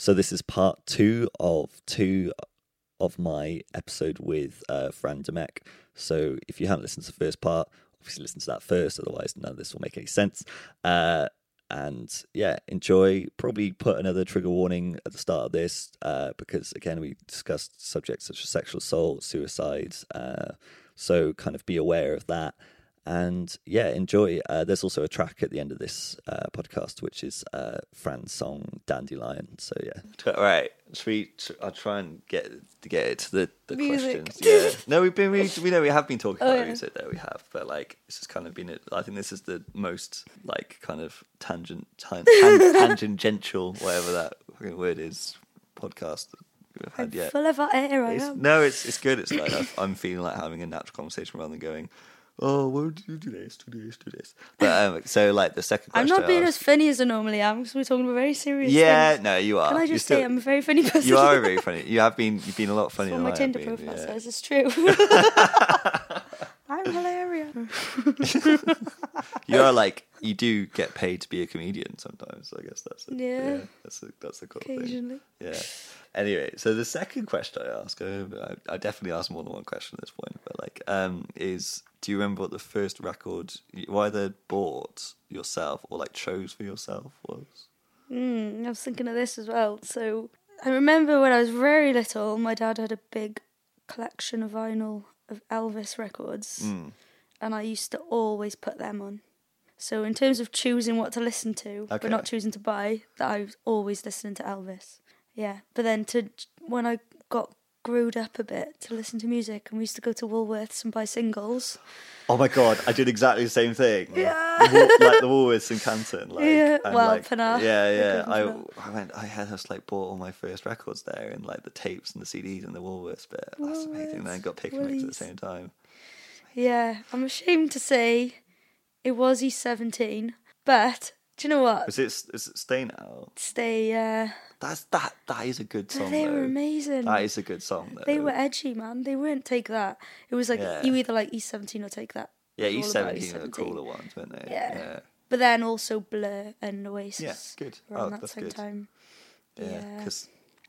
So this is part two of two of my episode with uh, Fran Demek. So if you haven't listened to the first part, obviously listen to that first. Otherwise, none of this will make any sense. Uh, and yeah, enjoy. Probably put another trigger warning at the start of this uh, because again, we discussed subjects such as sexual assault, suicide. Uh, so kind of be aware of that and yeah, enjoy. Uh, there's also a track at the end of this uh, podcast, which is uh, Fran's song "Dandelion." So yeah, all right. Should we? I'll try and get to get it to the, the Music. questions. Yeah, no, we've been we, we know we have been talking Oh, about yeah. music there. We have, but like this has kind of been. it- I think this is the most like kind of tangent, tan, tan, tangential, whatever that fucking word is, podcast we've I'm had yet. full of hot air. I It's, am. no, it's it's good. It's like I'm feeling like having a natural conversation rather than going, "Oh, why would you do this? Do this? Do this?" But um, so like the second question. I'm question, not being I as funny as I normally am because we're talking about very serious yeah, things. no, you are. Can I You're just say I'm a very funny person? you are very funny. You have been. You've been a lot funnier than my I have Tinder been, profile yeah. says it's true. I'm hilarious. You are like you do get paid to be a comedian sometimes. So I guess that's a, Yeah. that's a that's a cool thing. Occasionally. Yeah. Anyway, so the second question I ask, I, I definitely ask more than one question at this point, but like, um, is do you remember what the first record you either bought yourself or like chose for yourself was? Mm, I was thinking of this as well. So I remember when I was very little, my dad had a big collection of vinyl of Elvis records, Mm. and I used to always put them on. So in terms of choosing what to listen to, Okay. but not choosing to buy, that I was always listening to Elvis. Yeah, but then to when I got growed up a bit to listen to music, and we used to go to Woolworths and buy singles. Oh my god, I did exactly the same thing. Yeah. Like the Woolworths in Canton. Like, Yeah, well, like. Yeah, yeah. I, I went. I had just like bought all my first records there, and like the tapes and the CDs and the Woolworths bit. That's amazing. And then got pick and mix at the same time. Yeah, I'm ashamed to say it was E17, but do you know what? Is it? Is it Stay Now? Stay, uh, That's that. That is a good song. they though. were amazing. That is a good song. Though. They were edgy, man. They weren't take that. It was like Yeah. you either like E17 or take that. Yeah, E was all about seventeen are the cooler ones, weren't they? Yeah. yeah, But then also Blur and Oasis. Yeah, good. Around Oh, that that's same good. time. yeah. Yeah. Because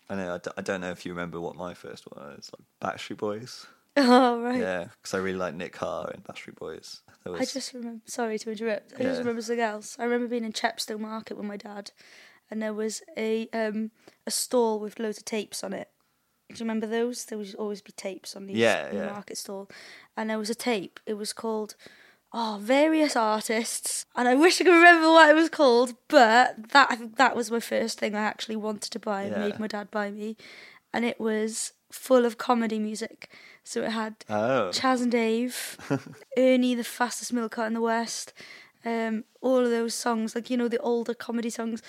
I know I, d- I don't know if you remember what my first one was. Like Backstreet Boys. Oh right. Yeah, because I really like Nick Carr and Backstreet Boys. Was, I just remember. Sorry to interrupt. I Yeah. just remember something else. I remember being in Chepstow Market with my dad, and there was a um a stall with loads of tapes on it. Do you remember those? There would always be tapes on these Yeah, in the market stall, and there was a tape. It was called oh various artists, and I wish I could remember what it was called. But that I think that was my first thing I actually wanted to buy and Yeah. made my dad buy me, and it was full of comedy music. So it had Oh, Chas and Dave, Ernie, the fastest milk cart in the West, um, all of those songs, like you know the older comedy songs,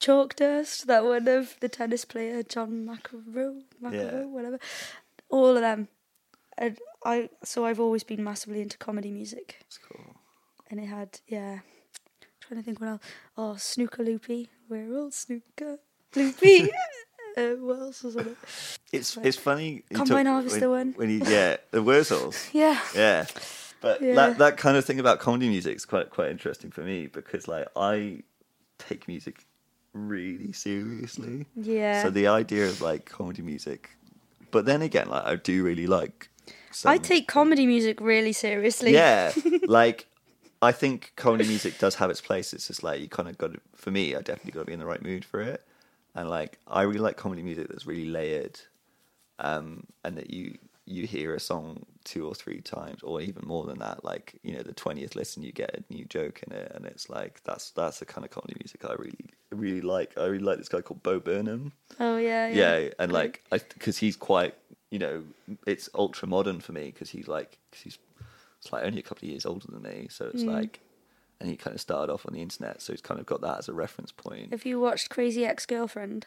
Chalk Dust, that one of the tennis player John McEnroe, McEnroe, Yeah. whatever, all of them. And I so I've always been massively into comedy music, that's cool. and it had yeah. trying to think what else. Oh, Snooker Loopy, we're all Snooker Loopy. uh, what else was on it? It's it's funny. Combine talk- Harvester when, one. When you, yeah, the Wurzels. Yeah. Yeah. But Yeah. that that kind of thing about comedy music is quite quite interesting for me because like I take music really seriously. Yeah. So the idea of like comedy music, but then again, like I do really like. Some, I take comedy music really seriously. Yeah, like I think comedy music does have its place. It's just like you kind of got to, for me, I definitely got to be in the right mood for it. And like I really like comedy music that's really layered, um, and that you you hear a song two or three times, or even more than that. Like you know, the twentieth listen, you get a new joke in it, and it's like that's that's the kind of comedy music I really really like. I really like this guy called Bo Burnham. Oh yeah, yeah. Yeah, and like I because he's quite you know it's ultra modern for me because he's like cause he's it's like only a couple of years older than me, so Mm. it's like and he kind of started off on the internet, so he's kind of got that as a reference point. Have you watched Crazy Ex Girlfriend?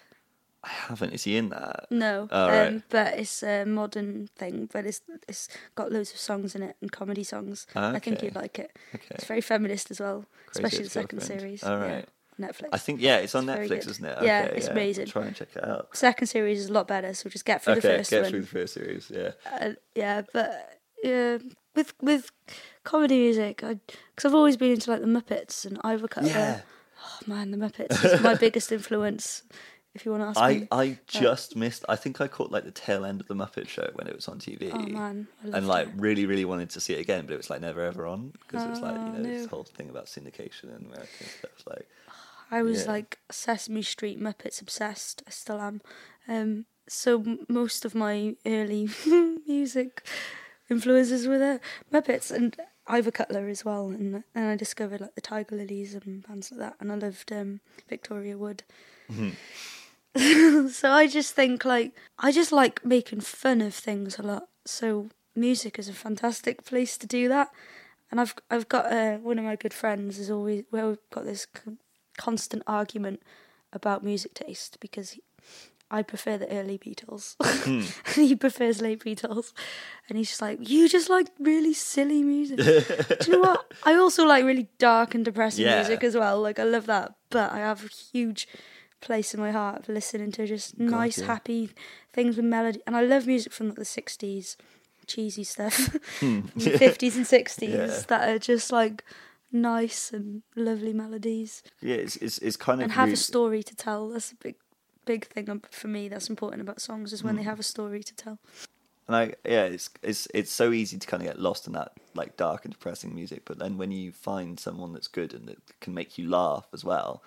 I haven't. Is he in that? No, Oh, um, right. but it's a modern thing. But it's it's got loads of songs in it and comedy songs. I think you'd like it. Okay. It's very feminist as well, Crazy especially the second series. All yeah. Netflix. I think yeah, it's on It's Netflix, isn't it? Okay, Yeah, Okay, it's amazing. Try and check it out. second series is a lot better, so just get through the okay, first get one. through the first series. Yeah. Uh, yeah, but yeah, with with comedy music, because I've always been into like the Muppets and Ivor Cutler. Yeah. Oh man, the Muppets is my biggest influence. If you want to ask I me. I just missed. I think I caught like the tail end of the Muppet Show when it was on TV. Oh man, and like it. really, really wanted to see it again, but it was like never ever on because it was like you Oh, know this whole thing about syndication and American stuff. Like I was Yeah. like Sesame Street Muppets obsessed. I still am. Um, so m- most of my early music influences were the Muppets and Ivor Cutler as well. And then I discovered like the Tiger Lillies and bands like that. And I loved um, Victoria Wood. so I just think like I just like making fun of things a lot. So music is a fantastic place to do that. And I've I've got uh, one of my good friends is always well we've got this con- constant argument about music taste because he, I prefer the early Beatles and he prefers late Beatles, and he's just like you just like really silly music. do you know what? I also like really dark and depressing Yeah. music as well. Like I love that, but I have a huge place in my heart for listening to just nice, yeah. happy things with melody. And I love music from like, the '60s, cheesy stuff, from the '50s and '60s Yeah. that are just like nice and lovely melodies yeah, it's it's, it's kind of and have really- a story to tell. That's a big, big thing for me. That's important about songs is when Hmm. they have a story to tell. And I yeah, it's it's it's so easy to kind of get lost in that like dark and depressing music, but then when you find someone that's good and that can make you laugh as well,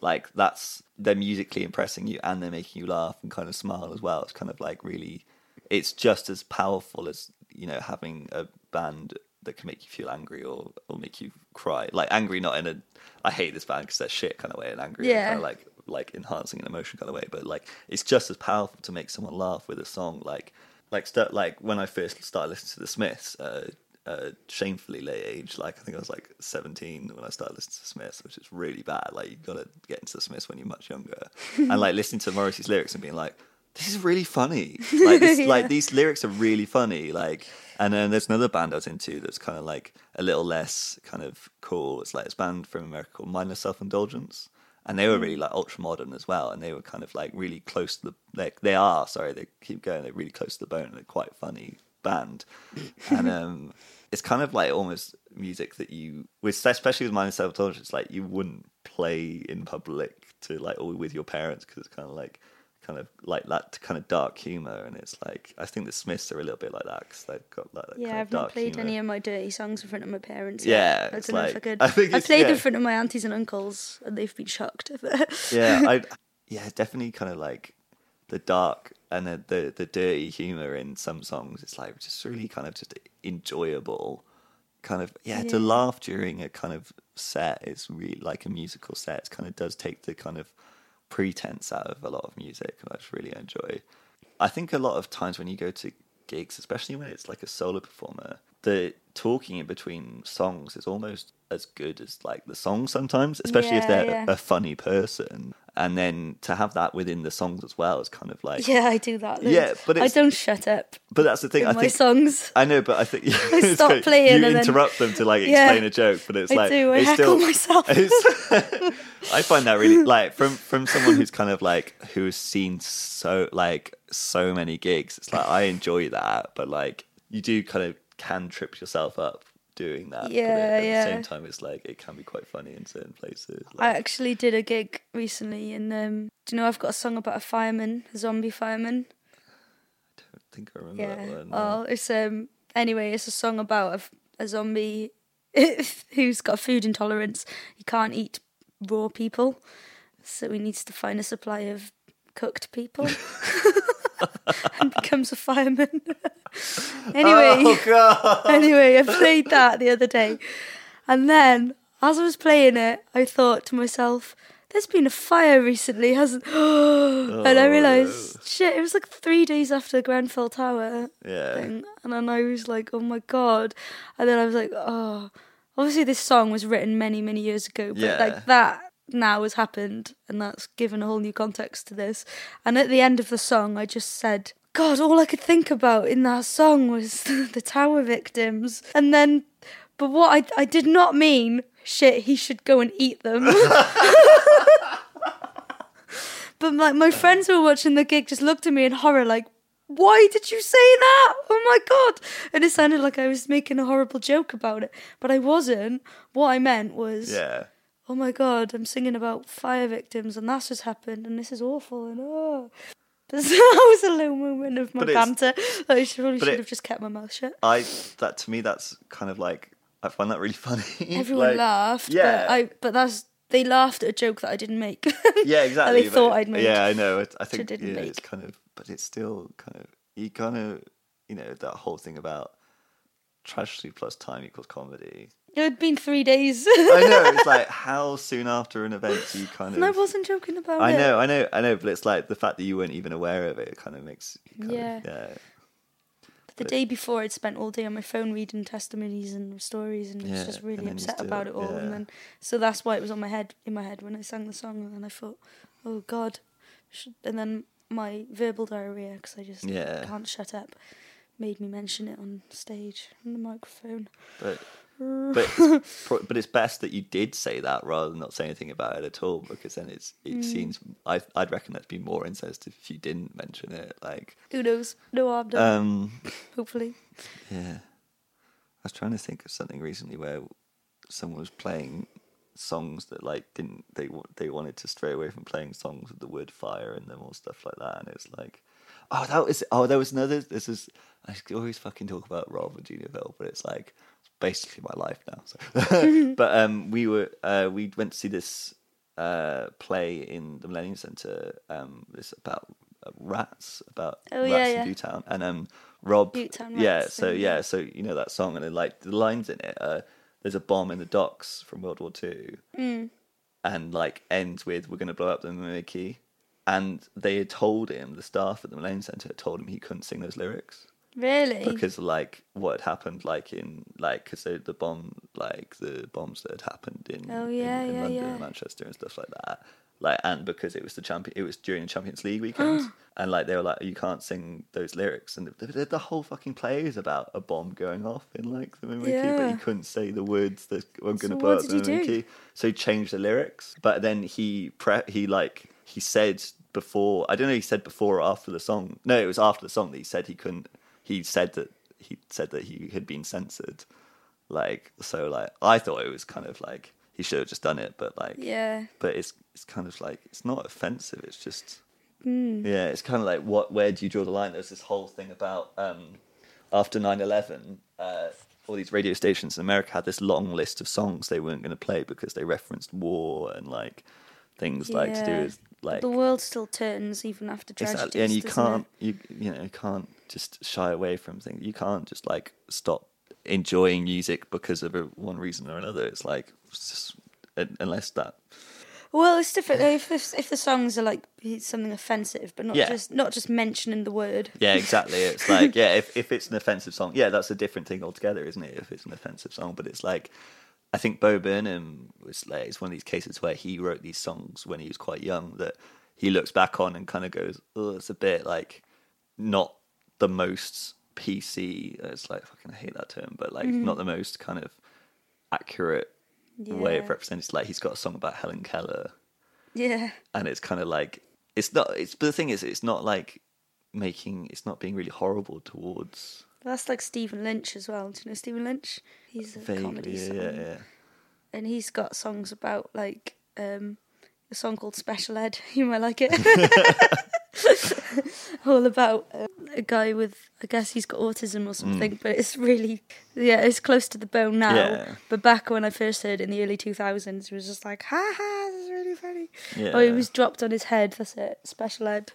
like that's they're musically impressing you and they're making you laugh and kind of smile as well. It's kind of like really, it's just as powerful as you know having a band that can make you feel angry or or make you cry. Like angry, not in a I hate this band because they're shit kind of way, and angry Yeah. kind of like like enhancing an emotion kind of way. But like it's just as powerful to make someone laugh with a song like like st- like when I first started listening to the Smiths, uh, uh, shamefully late age. Like I think I was like seventeen when I started listening to Smiths, which is really bad. Like you got to get into the Smiths when you're much younger, and like listening to Morrissey's lyrics and being like, "This is really funny." Like this, Yeah. like these lyrics are really funny. Like, and then there's another band I was into that's kind of like a little less kind of cool. It's like this band from America called Mindless Self Indulgence and they were really like ultra modern as well and they were kind of like really close to the like they are sorry they keep going they're really close to the bone and they're quite funny band and um it's kind of like almost music that you with especially with minor self it's like you wouldn't play in public to like or with your parents because it's kind of like kind of like that kind of dark humor and it's like i think the smiths are a little bit like that because they've got like that Yeah, kind of not dark played humor. any of my dirty songs in front of my parents. Yeah. I don't know if I could. I think I played yeah. in front of my aunties and uncles, and they've been shocked. yeah, I yeah, definitely kind of like the dark and the, the the dirty humor in some songs. It's like just really kind of just enjoyable. Kind of yeah, to laugh during a kind of set is really like a musical set. It kind of does take the kind of pretense out of a lot of music, and I just really enjoy. I think a lot of times when you go to gigs, especially when it's like a solo performer, the talking in between songs is almost as good as like the song sometimes, especially if they're yeah. a funny person. And then to have that within the songs as well is kind of like yeah, I do that. Yeah, but I don't shut up But that's the thing. in I my think songs. I know, but I think it's stop great. playing You and then- interrupt them to like Yeah. explain a joke, but it's I like do. I it's still, myself. I find that really like from from someone who's kind of like who has seen so like so many gigs. It's like I enjoy that, but like you do kind of can trip yourself up doing that. but Yeah, at yeah. the same time, it's like it can be quite funny in certain places. I actually did a gig recently, and um, do you know I've got a song about a fireman, a zombie fireman. I don't think I remember Yeah. that one. Well, it's um. Anyway, it's a song about a, a zombie who's got food intolerance. He can't eat raw people, so he needs to find a supply of cooked people. and becomes a fireman. anyway, oh anyway, I played that the other day, and then as I was playing it, I thought to myself, "There's been a fire recently, hasn't?" and I Oh, realised, shit, it was like three days after the Grenfell Tower Yeah. thing, and then I was like, "Oh my god!" And then I was like, "Oh." Obviously, this song was written many, many years ago, but Yeah. like that now has happened, and that's given a whole new context to this. And at the end of the song, I just said, God, all I could think about in that song was the tower victims. And then, but what I, I did not mean, shit, he should go and eat them. but like my friends who were watching the gig just looked at me in horror, like, why did you say that? Oh my god! And it sounded like I was making a horrible joke about it, but I wasn't. What I meant was, Yeah. Oh my god, I'm singing about fire victims and that's just happened and this is awful and oh. But that was a low moment of my banter. I should, probably should it- have just kept my mouth shut. I that to me that's kind of like I find that really funny. Everyone Like, laughed, yeah. but I but that's they laughed at a joke that I didn't make. Yeah, that exactly. they thought I'd made. Yeah, I know. It, I think yeah, make. it's kind of, but it's still kind of you kind of you know that whole thing about tragedy plus time equals comedy. It had been three days. I know. It's like how soon after an event do you kind of. and I wasn't joking about I it. I know, I know, I know, but it's like the fact that you weren't even aware of it kind of makes. Kind Yeah. Of, yeah. But the day before, I'd spent all day on my phone reading testimonies and stories, and was just really upset still- about it all. yeah. And then, so that's why it was on my head, in my head when I sang the song, and I thought, oh God, and then my verbal diarrhea because I just Yeah. can't shut up, made me mention it on stage on the microphone. But but it's, pro- but it's best that you did say that rather than not say anything about it at all because then it's it Mm. seems I I'd reckon that'd be more insensitive if you didn't mention it. Like Who knows? No harm done. um hopefully. yeah, I was trying to think of something recently where someone was playing songs that like didn't they they wanted to stray away from playing songs with the word fire in them or stuff like that and it's like oh that was oh there was another this is I always fucking talk about Rob and Junior Bill but it's like basically my life now so but um we were uh we went to see this uh play in the Millennium Centre um this about uh, rats about Oh, rats yeah, in yeah. Butetown and um Rob Butetown yeah rats so yeah so you know that song and like the lines in it uh there's a bomb in the docks from World War Two Mm. and like ends with we're going to blow up the Mimiki. And they had told him, the staff at the Millennium Centre had told him he couldn't sing those lyrics Really? because like what had happened, like in like because the bomb, like the bombs that had happened in, Oh, yeah, in, yeah, London yeah. and Manchester and stuff like that. Like and because it was the champion, it was during the Champions League weekend, and like they were like, you can't sing those lyrics, and the, the, the whole fucking play is about a bomb going off in like the Mimiki, but he couldn't say the words that were going to blow up the? Mimiki. So he changed the lyrics, but then he pre- he like he said before I don't know he said before or after the song. No, it was after the song that he said he couldn't. He said that he said that he had been censored. Like so, like I thought it was kind of like he should have just done it, but like yeah. but it's it's kind of like it's not offensive. It's just Hmm. yeah, it's kind of like what where do you draw the line? There's this whole thing about um, after 9/11, uh, all these radio stations in America had this long list of songs they weren't going to play because they referenced war and like things like to do Yeah. with like the world still turns even after tragedies. exactly, and you doesn't it? can't you you know you can't just shy away from things. You can't just like stop enjoying music because of a, one reason or another. It's like it's just, unless that Well, it's different if if, if the songs are like something offensive, but not Yeah. just not just mentioning the word. Yeah, exactly. It's like yeah, if if it's an offensive song, yeah, that's a different thing altogether, isn't it? If it's an offensive song, but it's like I think Bo Burnham was like it's one of these cases where he wrote these songs when he was quite young that he looks back on and kind of goes, "Oh, it's a bit like not the most PC." It's like fucking I hate that term, but like mm-hmm. not the most kind of accurate way of representing. It's like he's got a song about Helen Keller Yeah, and it's kind of like it's not it's but the thing is it's not like making it's not being really horrible towards that's like Stephen Lynch as well. Do you know Stephen Lynch? He's a comedy vaguely yeah, song, yeah yeah and he's got songs about like um, a song called Special Ed. You might like it. All about um, a guy with, I guess he's got autism or something, but it's really, yeah, it's close to the bone now. Yeah. But back when I first heard it in the early 2000s, it was just like, ha ha, this is really funny. yeah Oh, he was dropped on his head. That's it. Special ed.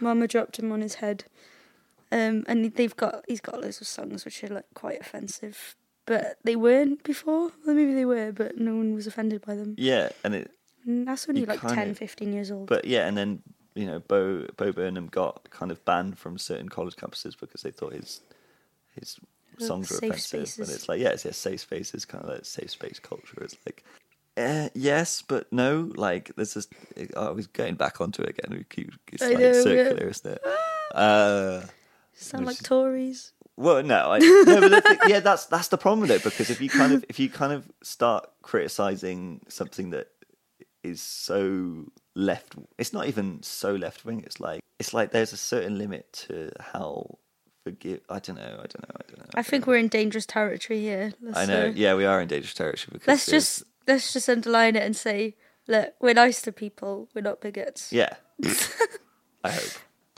Mama dropped him on his head. Um, and they've got he's got loads of songs which are like quite offensive, but they weren't before. Well, maybe they were, but no one was offended by them. yeah and it And that's only you're like kinda- 10, 15 years old. but yeah and then you know Bo Bo Burnham got kind of banned from certain college campuses because they thought his his songs were offensive spaces. and it's like yeah it's yeah safe spaces kind of like safe space culture it's like uh, yes, but no. Like this is. I was going back onto it again. We keep it's like know, yeah. circular, isn't it? Uh, Sound like Tories. Well, no, I, no, but thing, yeah, that's that's the problem with it because if you kind of if you kind of start criticizing something that is so left, it's not even so left wing. It's like it's like there's a certain limit to how forgive. I don't know. I don't know. I don't know. I think we're in dangerous territory here. Let's, I know. uh, Yeah, we are in dangerous territory because let's just let's just underline it and say, look, we're nice to people. We're not bigots. Yeah. I hope.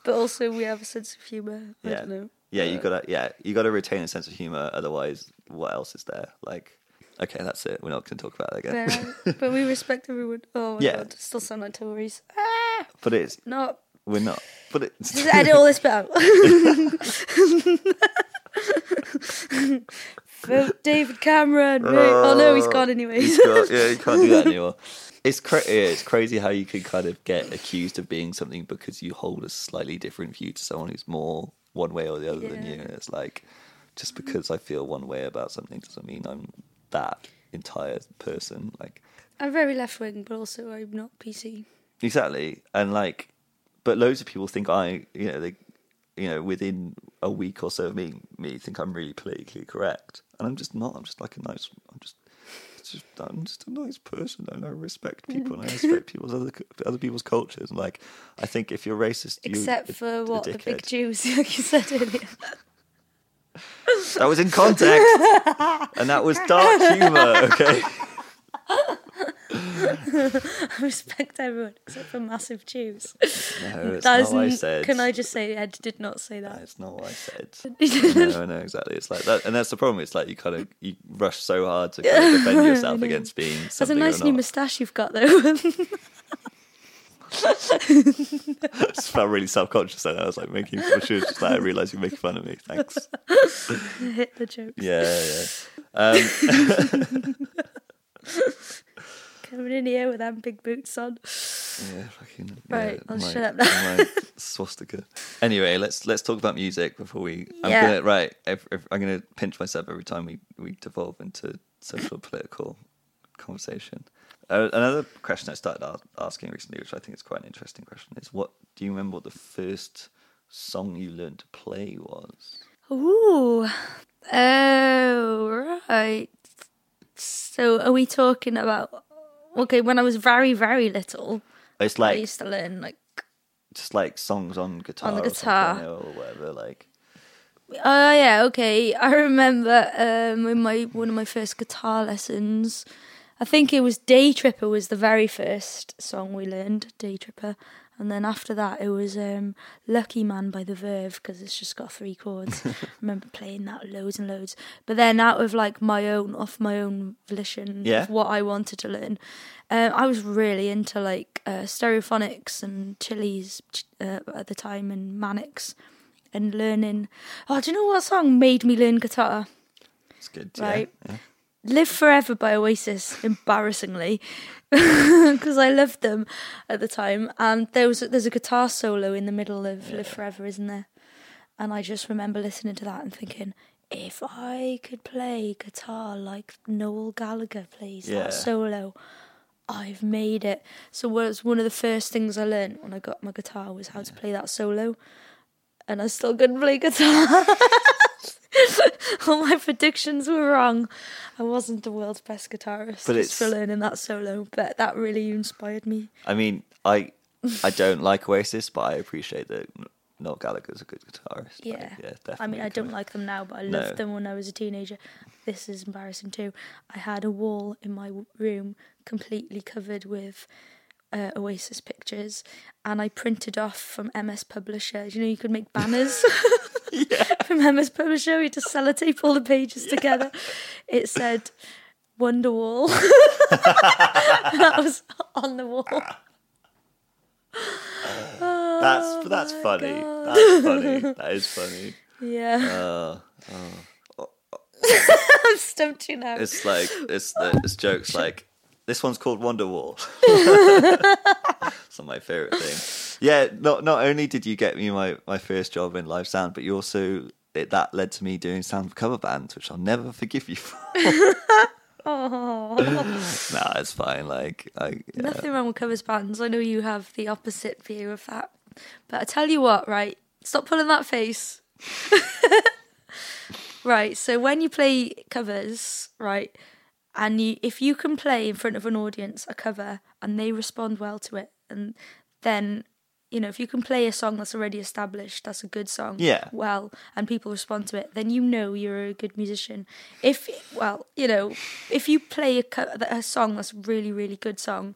But also, we have a sense of humour. I Yeah. don't know. Yeah, you gotta yeah, you gotta retain a sense of humor. Otherwise, what else is there? Like, okay, that's it. We're not gonna talk about that again. Yeah, but we respect everyone. Oh my Yeah. god, still sound like Tories. Ah, but it's not. we're not. But it's Just edit all this bit out. David Cameron. mate. Oh no, he's gone uh, anyways. He's got- yeah, you can't do that anymore. It's cra- yeah, it's crazy how you can kind of get accused of being something because you hold a slightly different view to someone who's more one way or the other than you. And it's like just because I feel one way about something doesn't mean I'm that entire person. Like I'm very left wing, but also I'm not PC. Exactly, and like, but loads of people think I, you know, they, you know, within a week or so of me, me think I'm really politically correct, and I'm just not. I'm just like a nice. I'm just, just I'm just a nice person, and I respect mm. people, and I respect people's other other people's cultures. And like, I think if you're racist, Except a- for a what the big. Jews, like you said earlier. That was in context, and that was dark humor. Okay. I respect everyone except for massive Jews. No, it's not what I said. Can I just say Ed did not say that? That's not what I said. no, no, exactly. It's like that, and that's the problem. It's like you kind of you rush so hard to kind of defend yourself against being That's a nice new moustache you've got though. I just felt really self-conscious then. I was like making fun. She was just like, I realised you're making fun of me. Thanks. Hit the joke. Yeah, yeah. Um, Coming in here with them big boots on. yeah, fucking. Right, yeah, I'll my- shut up now. swastika. Anyway, let's let's talk about music before we. I'm Yeah. gonna right. If, if, I'm gonna pinch myself every time we we devolve into social political conversation. Uh, another question I started a- asking recently, which I think is quite an interesting question, is what do you remember what the first song you learned to play was? Ooh. Oh, right. So are we talking about. Okay, when I was very, very little, It's I like used to learn like just like songs on guitar, On the or something, guitar. or whatever. Like Oh yeah, okay. I remember um in my one of my first guitar lessons. I think it was Day Tripper was the very first song we learned, Day Tripper. And then after that it was um Lucky Man by The Verve because it's just got three chords. I remember playing that loads and loads. But then out of like my own off my own volition Yeah. of what I wanted to learn. Um, I was really into like uh, stereophonics and chilies uh, at the time and manics and learning. Oh, do you know what song made me learn guitar? it's good, Right. Yeah. Live Forever by Oasis, embarrassingly, because I loved them at the time. And there was there's a guitar solo in the middle of Live Forever, isn't there? And I just remember listening to that and thinking, if I could play guitar like Noel Gallagher plays Yeah. that solo, I've made it. So was one of the first things I learned when I got my guitar was how to play that solo, and I still couldn't play guitar. All my predictions were wrong. I wasn't the world's best guitarist But just for learning that solo, but that really inspired me. I mean, I I don't like Oasis, but I appreciate that Noel Gallagher's a good guitarist. Yeah. yeah, definitely. I mean, I don't like them now, but I No. loved them when I was a teenager. This is embarrassing too. I had a wall in my room completely covered with uh, Oasis pictures, and I printed off from MS Publisher. You know, you could make banners from MS Publisher. You just sellotape all the pages together. It said Wonderwall. that was on the wall. That's that's my funny. God. That's funny. That is funny. Yeah, Uh, I'm stumped you now. it's like it's it's jokes like this one's called Wonderwall. it's not my favorite thing. Yeah, not not only did you get me my my first job in live sound, but you also it, that led to me doing sound for cover bands, which I'll never forgive you for. Oh. nah, it's fine. Like I yeah. Nothing wrong with covers bands. I know you have the opposite view of that. But I tell you what, right? Stop pulling that face. right, so when you play covers, right, and you if you can play in front of an audience a cover and they respond well to it and then you know, if you can play a song that's already established, that's a good song. Yeah. Well, and people respond to it, then you know you're a good musician. If well, you know, if you play a, a song that's a really really good song,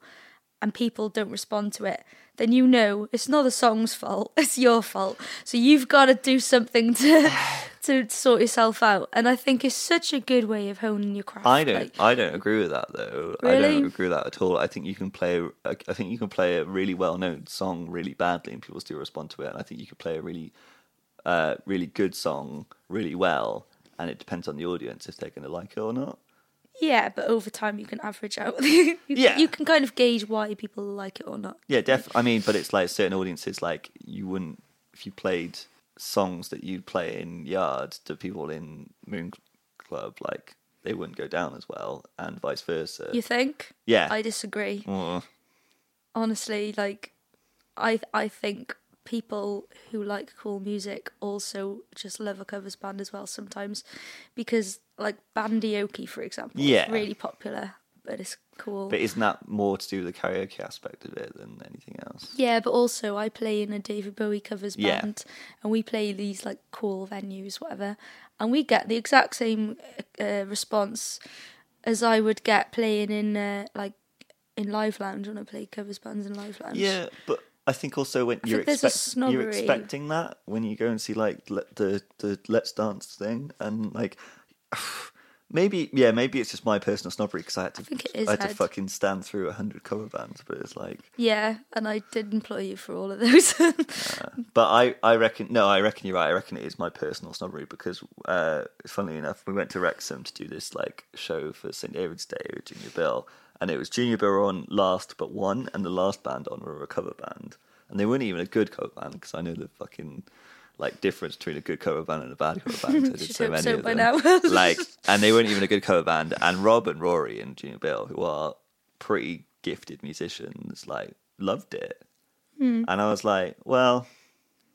and people don't respond to it, then you know it's not the song's fault, it's your fault. So you've got to do something to to sort yourself out. And I think it's such a good way of honing your craft. I don't. like- I don't agree with that though. I Really? don't agree with that at all. I think you can play. I think you can play a really well-known song really badly, and people still respond to it. And I think you could play a really, uh, really good song really well, and it depends on the audience if they're going to like it or not. Yeah, but over time you can average out. you, Yeah. you can kind of gauge why people like it or not. Yeah, def. I mean, but it's like certain audiences. Like you wouldn't if you played songs that you'd play in yard to people in Moon Club. Like they wouldn't go down as well, and vice versa. You think? yeah. I disagree. Mm. honestly like i i think people who like cool music also just love a covers band as well sometimes because like bandioki for example Yeah. is really popular but it's cool But isn't that more to do with the karaoke aspect of it than anything else? yeah but also i play in a david bowie covers Yeah. band and we play these like cool venues whatever and we get the exact same uh, response as i would get playing in uh, like in live lounge when i play covers bands in live lounge Yeah, but I think also when I you're expect, you're expecting that when you go and see like le- the the Let's Dance thing, and like maybe yeah, maybe it's just my personal snobbery because I had to think it is, I had to fucking stand through a hundred cover bands, but it's like. Yeah, and I did employ you for all of those. But I, I reckon no, I reckon you're right. I reckon it is my personal snobbery because, uh, funnily enough, we went to Wrexham to do this like show for St David's Day with Junior Bill, and it was Junior Bill on last but one, and the last band on were a cover band, and they weren't even a good cover band because I know the fucking like difference between a good cover band and a bad cover band. I did so many so of them. like, and they weren't even a good cover band. And Rob and Rory and Junior Bill, who are pretty gifted musicians, like loved it. Hmm. And I was like, well,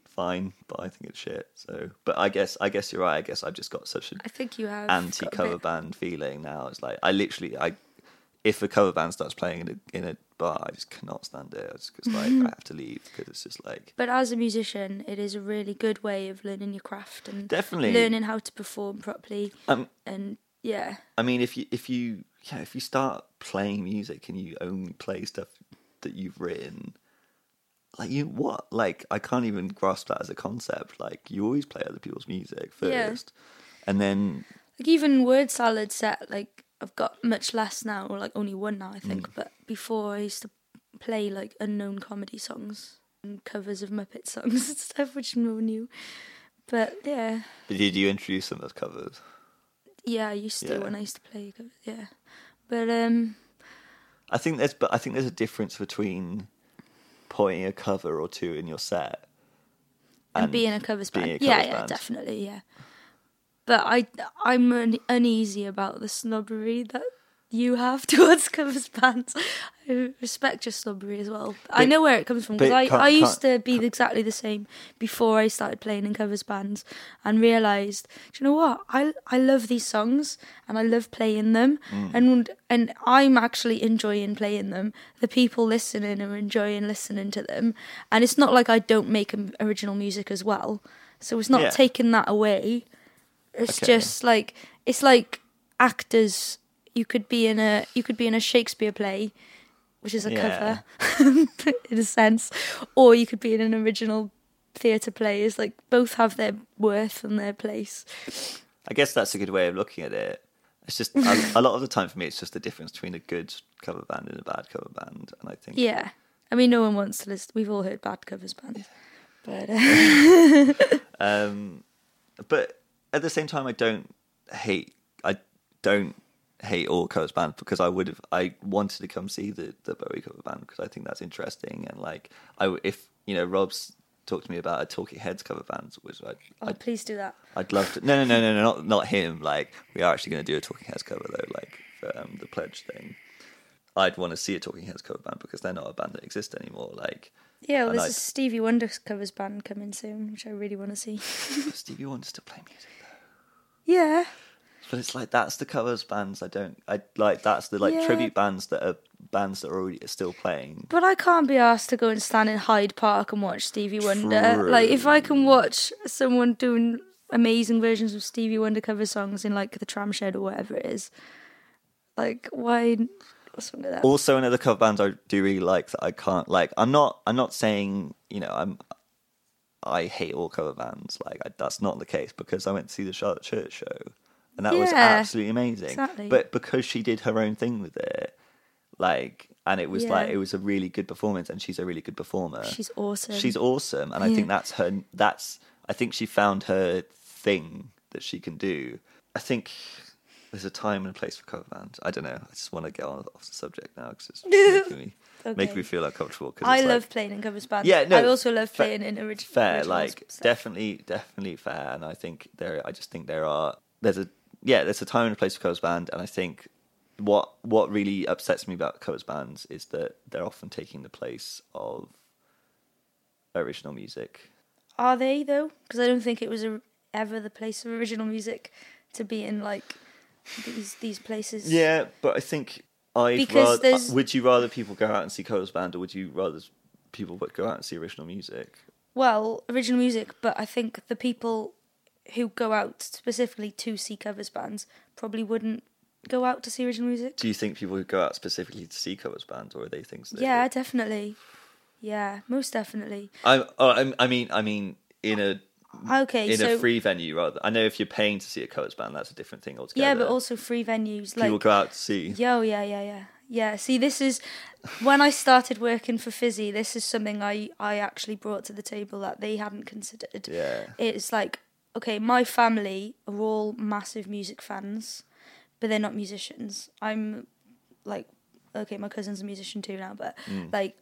fine, but I think it's shit. So, but I guess I guess you're right. I guess I've just got such an I think you have anti cover band feeling now. It's like I literally I if a cover band starts playing in a in a bar, I just cannot stand it. It's just like I have to leave because it's just like But as a musician, it is a really good way of learning your craft and Definitely. learning how to perform properly. um. And yeah, I mean, if you if you yeah if you start playing music and you only play stuff that you've written. Like you what? Like I can't even grasp that as a concept. Like you always play other people's music Yeah. first, and then like even word salad set, like I've got much less now, or like only one now, I think. Mm. But before I used to play like unknown comedy songs and covers of Muppet songs and stuff, which no one knew. But yeah, did you introduce them as covers? yeah, I used to Yeah. when I used to play covers. Yeah, but um, I think there's, but I think there's a difference between putting a cover or two in your set and, being a covers band. a yeah, yeah, band. definitely, yeah. But I, I'm un- uneasy about the snobbery that you have towards covers bands. I respect your snobbery as well. I know where it comes from because I, I used to be exactly the same before I started playing in covers bands and realised, do you know what? I I love these songs and I love playing them Mm. and and I'm actually enjoying playing them. The people listening are enjoying listening to them, and it's not like I don't make original music as well. So it's not Yeah. taking that away. It's Okay. just like it's like actors. You could be in a you could be in a Shakespeare play, which is a Yeah. cover in a sense, or you could be in an original theatre play. It's like both have their worth and their place. I guess that's a good way of looking at it. It's just a, a lot of the time for me, it's just the difference between a good cover band and a bad cover band, and I think Yeah, I mean, no one wants to listen. We've all heard bad covers bands, but uh, Um, but at the same time, I don't hate. I don't hate all covers bands because I would have. I wanted to come see the the Bowie cover band because I think that's interesting and like I if you know Rob's talked to me about a Talking Heads cover band, which I, oh, I'd, please do that. I'd love to. No, no, no, no, no, not not him. Like we are actually going to do a Talking Heads cover though, like for um, the pledge thing. I'd want to see a Talking Heads cover band because they're not a band that exists anymore. Like Yeah, well, there's a Stevie Wonder covers band coming soon, which I really want to see. Stevie Wonder still play music. Yeah, But it's like that's the covers bands I don't I like that's the like Yeah. tribute bands that are bands that are already still playing. But I can't be asked to go and stand in Hyde Park and watch Stevie Wonder. True. Like if I can watch someone doing amazing versions of Stevie Wonder cover songs in like the tram shed or whatever it is, like why something like that? Also another cover band I do really like that I can't like I'm not I'm not saying, you know, I'm I hate all cover bands. Like I, that's not the case because I went to see the Charlotte Church show and that was absolutely amazing. exactly. But because she did her own thing with it, like and it was like it was a really good performance and she's a really good performer. She's awesome. She's awesome, and I think that's her. That's I think she found her thing that she can do. I think there's a time and a place for cover bands. I don't know. I just want to get on off the subject now because it's making me making me feel uncomfortable. Cause I love like, playing in covers bands. Yeah, no, I also love fa- playing in orig- fair, originals like stuff. definitely, definitely fair. And I think there, I just think there are there's a yeah, there's a time and a place for covers band, and I think what what really upsets me about covers bands is that they're often taking the place of original music. Are they though? Because I don't think it was a, ever the place of original music to be in like these these places. Yeah, but I think Because rather. Uh, there's- Would you rather people go out and see covers band, or would you rather people would go out and see original music? Well, original music, but I think the people who go out specifically to see covers bands probably wouldn't go out to see original music. Do you think people who go out specifically to see covers bands, or are they things? That Yeah, definitely. Yeah, most definitely. I, oh, uh, I, I mean, I mean, in a Okay, in so a free venue rather. I know if you're paying to see a covers band, that's a different thing altogether. yeah, but also free venues like people go out to see. Yo, yeah, yeah, yeah. Yeah, see this is when I started working for Fizzy, this is something I I actually brought to the table that they hadn't considered. Yeah. It's like okay, my family are all massive music fans, but they're not musicians. I'm like okay, my cousin's a musician too now, but Mm. like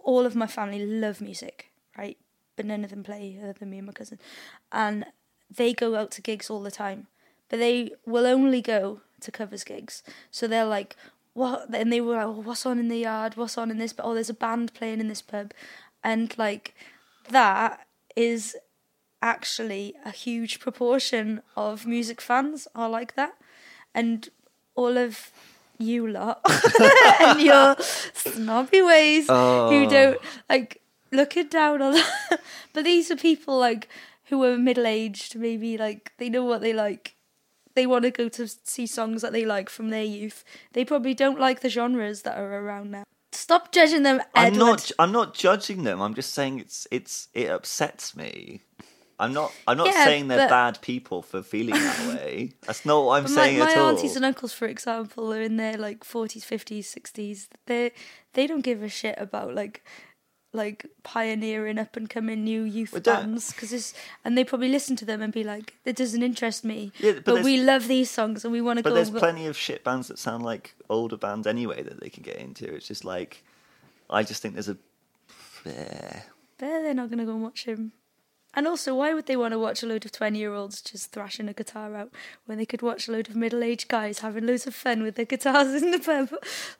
all of my family love music, right? But none of them play other than me and my cousin. And they go out to gigs all the time. But they will only go to covers gigs. So they're like, what? And they were like, oh, what's on in the yard? What's on in this? But oh, there's a band playing in this pub. And like, that is actually a huge proportion of music fans are like that. And all of you lot and your snobby ways Oh. who don't like looking down on that. but these are people like who are middle aged, maybe like they know what they like. They want to go to see songs that they like from their youth. They probably don't like the genres that are around now. Stop judging them, Edward. I'm not. I'm not judging them. I'm just saying it's. It's. It upsets me. I'm not. I'm not Yeah, saying they're but- bad people for feeling that way. That's not what I'm But saying my, my at all. My aunties and uncles, for example, are in their like forties, fifties, sixties. They they don't give a shit about like like pioneering up and coming new youth Well, bands because it's and they probably listen to them and be like, it doesn't interest me. Yeah, but but we love these songs and we want to But go. there's plenty of shit bands that sound like older bands anyway that they can get into. It's just like, I just think there's a. But they're not going to go and watch him. And also, why would they want to watch a load of 20 year olds just thrashing a guitar out when they could watch a load of middle aged guys having loads of fun with their guitars in the pub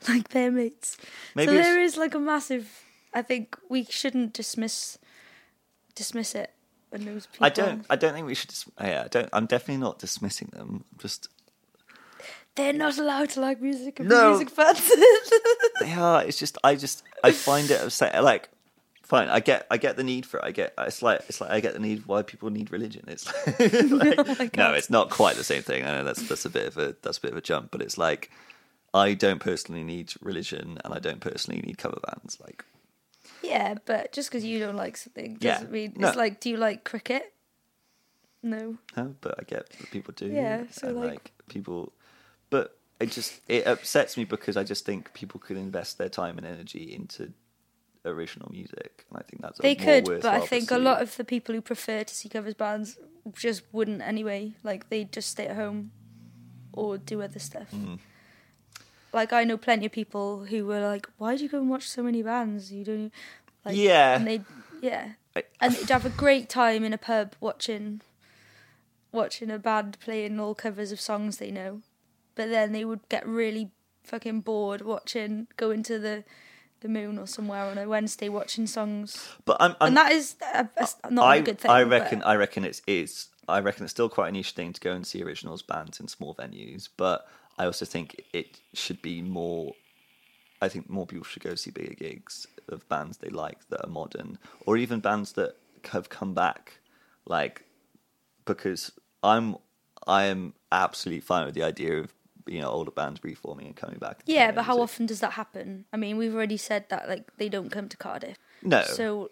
like their mates? Maybe so there is like a massive. I think we shouldn't dismiss dismiss it when those people. I don't. I don't think we should. Dis- oh yeah, I don't. I'm definitely not dismissing them. I'm just They're not allowed to like music and No. music fans. they are. It's just. I just. I find it upset. Like, fine. I get. I get the need for it. I get. It's like. It's like I get the need why people need religion. It's like, Oh my no. It's not quite the same thing. I know that's that's a bit of a that's a bit of a jump, but it's like. I don't personally need religion, and I don't personally need cover bands. Like, yeah, but just because you don't like something doesn't mean No. it's like. Do you like cricket? No. No, but I get that people do. Yeah, so, and like- like, people, but it just it upsets me because I just think people could invest their time and energy into original music, and I think that's a They more could, but I worthwhile think a pursuit. lot of the people who prefer to see covers bands just wouldn't anyway. Like they'd just stay at home or do other stuff. Mm. Like I know plenty of people who were like, "Why do you go and watch so many bands? You don't." Like, Yeah. and they, yeah, and they'd have a great time in a pub watching watching a band playing all covers of songs they know, but then they would get really fucking bored watching going to the the moon or somewhere on a Wednesday watching songs but I'm, I'm and that is uh, uh, not I, a good thing. I but- reckon I reckon it's is I reckon it's still quite a niche thing to go and see originals bands in small venues, but I also think it should be more. I think more people should go see bigger gigs of bands they like that are modern, or even bands that have come back, like because I'm I am absolutely fine with the idea of you know older bands reforming and coming back. and Yeah, but how music. often does that happen? I mean, we've already said that like they don't come to Cardiff. No, So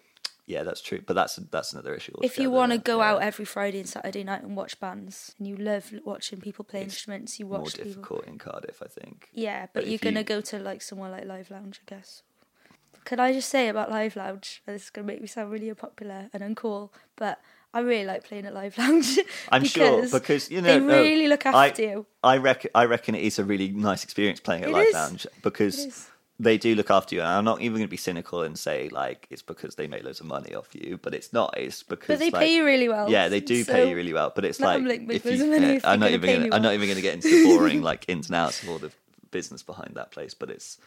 yeah, that's true, but that's that's another issue. if you want to go yeah. out every Friday and Saturday night and watch bands, and you love watching people play It's instruments, you more watch people. difficult in Cardiff, I think. Yeah, But but, you're gonna you- go to like somewhere like Live Lounge, I guess. Can I just say about Live Lounge? This is gonna make me sound really unpopular and uncool, but I really like playing at Live Lounge. I'm sure because because you know they no, really look I- after you. I reckon I reckon it is a really nice experience playing at It Live is. Lounge because. They do look after you. And I'm not even going to be cynical and say like it's because they make loads of money off you, but it's not. It's because But they like, pay you really well. Yeah, they do so- pay you really well, but it's like like, if you, of money yeah, if I'm not even gonna, I'm not even going to get into the boring like ins and outs of all the business behind that place, but it's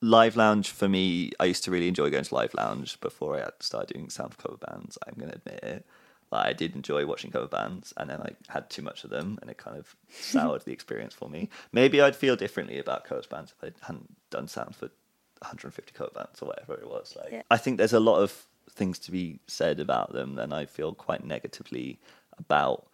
Live Lounge for me. I used to really enjoy going to Live Lounge before I started doing sound cover bands. I'm going to admit it. Like, I did enjoy watching cover bands, and then I had too much of them, and it kind of soured the experience for me. Maybe I'd feel differently about cover bands if I hadn't done sound for 150 cover bands or whatever it was. Like, Yeah. I think there's a lot of things to be said about them, and I feel quite negatively about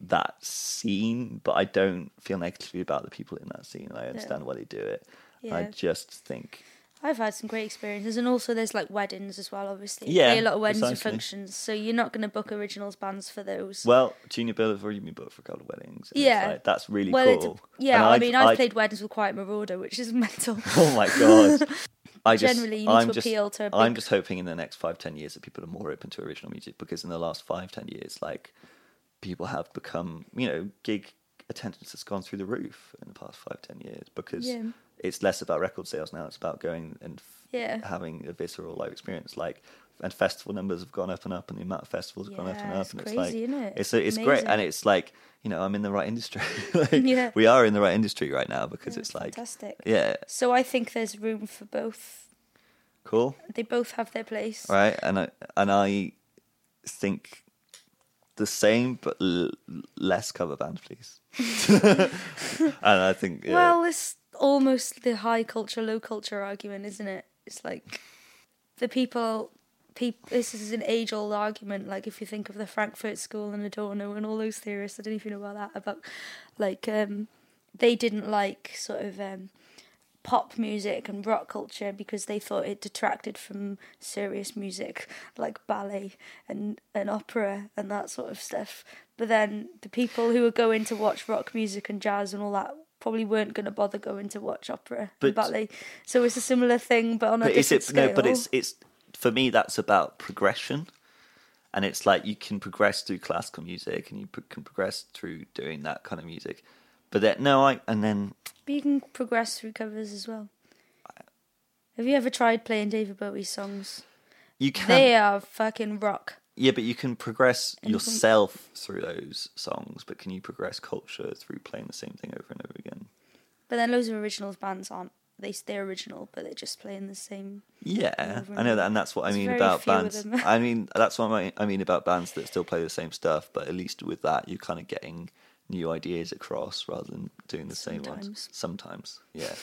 that scene, but I don't feel negatively about the people in that scene. I understand why they do it. I just think I've had some great experiences, and also there's like weddings as well. Obviously, Yeah, a lot of weddings and functions, so you're not going to book originals bands for those. Well, Junior Bill have already been booked for a couple of weddings. Yeah. like, that's really well, cool. yeah. And I I'd- mean, I've I'd- played weddings with Quiet Marauder, which is mental. Oh my god! I just, Generally, you need I'm to just, appeal to a I'm just hoping in the next five, ten years that people are more open to original music because in the last five, ten years, like people have become, you know, gig attendance has gone through the roof in the past five, ten years because Yeah. It's less about record sales now; it's about going and f- Yeah. having a visceral live experience. Like, and festival numbers have gone up and up, and the amount of festivals have gone up and up, it's and crazy, it's like isn't it? it's it's great, and it's like you know I'm in the right industry. like, Yeah. we are in the right industry right now because Yeah, it's like fantastic. yeah, So I think there's room for both. cool. They both have their place. right? And I and I think the same, but l- less cover band, please. and I think yeah, Well, it's almost the high culture, low culture argument, isn't it? It's like the people. Peop, this is an age-old argument. Like if you think of the Frankfurt School and Adorno and all those theorists, I don't know if you know about that. About like um, they didn't like sort of um, pop music and rock culture because they thought it detracted from serious music like ballet and, and opera and that sort of stuff. But then the people who were going to watch rock music and jazz and all that probably weren't going to bother going to watch opera But- and ballet. So it's a similar thing, but on a but different it scale. no? But it's it's for me that's about progression, and it's like you can progress through classical music and you can progress through doing that kind of music. But then no, I and then But you can progress through covers as well. Have you ever tried playing David Bowie songs? you can They are fucking rock. Yeah, but you can progress can- yourself through those songs, but can you progress culture through playing the same thing over and over again? But then loads of originals bands aren't. They they're original, but they're just playing the same. Yeah, I know that, and that's what I mean about bands. I mean, that's what I I mean about bands that still play the same stuff, but at least with that, you're kind of getting new ideas across rather than doing the same ones. Sometimes. Sometimes, yeah.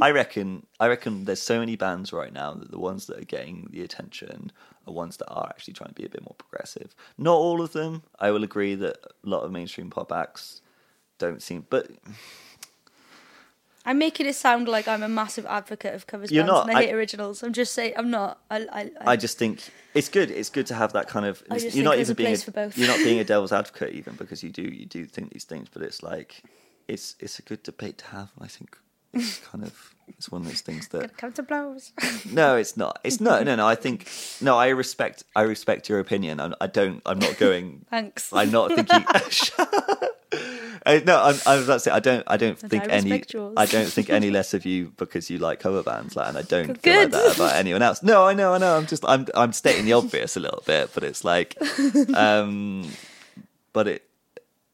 I reckon. I reckon there's so many bands right now that the ones that are getting the attention are ones that are actually trying to be a bit more progressive. Not all of them. I will agree that a lot of mainstream pop acts don't seem, but I'm making it sound like I'm a massive advocate of covers You're bands not. and I, I- hate originals. I'm just saying I'm not. I I, I just think it's good. It's good to have that kind of. I you're not even a being. both. You're not being a devil's advocate even because you do you do think these things, but it's like it's it's a good debate to have. I think it's kind of it's one of those things that come to blows. no, it's not. It's no, no, no. I think no. I respect. I respect your opinion. I'm, I don't. I'm not going. Thanks. I'm not thinking. Uh, no, I'm, I was about to say I don't. I don't And think I any. yours. I don't think any less of you because you like cover bands, like, and I don't feel like that about anyone else. No, I know, I know. I'm just. I'm. I'm stating the obvious a little bit, but it's like, um, but it.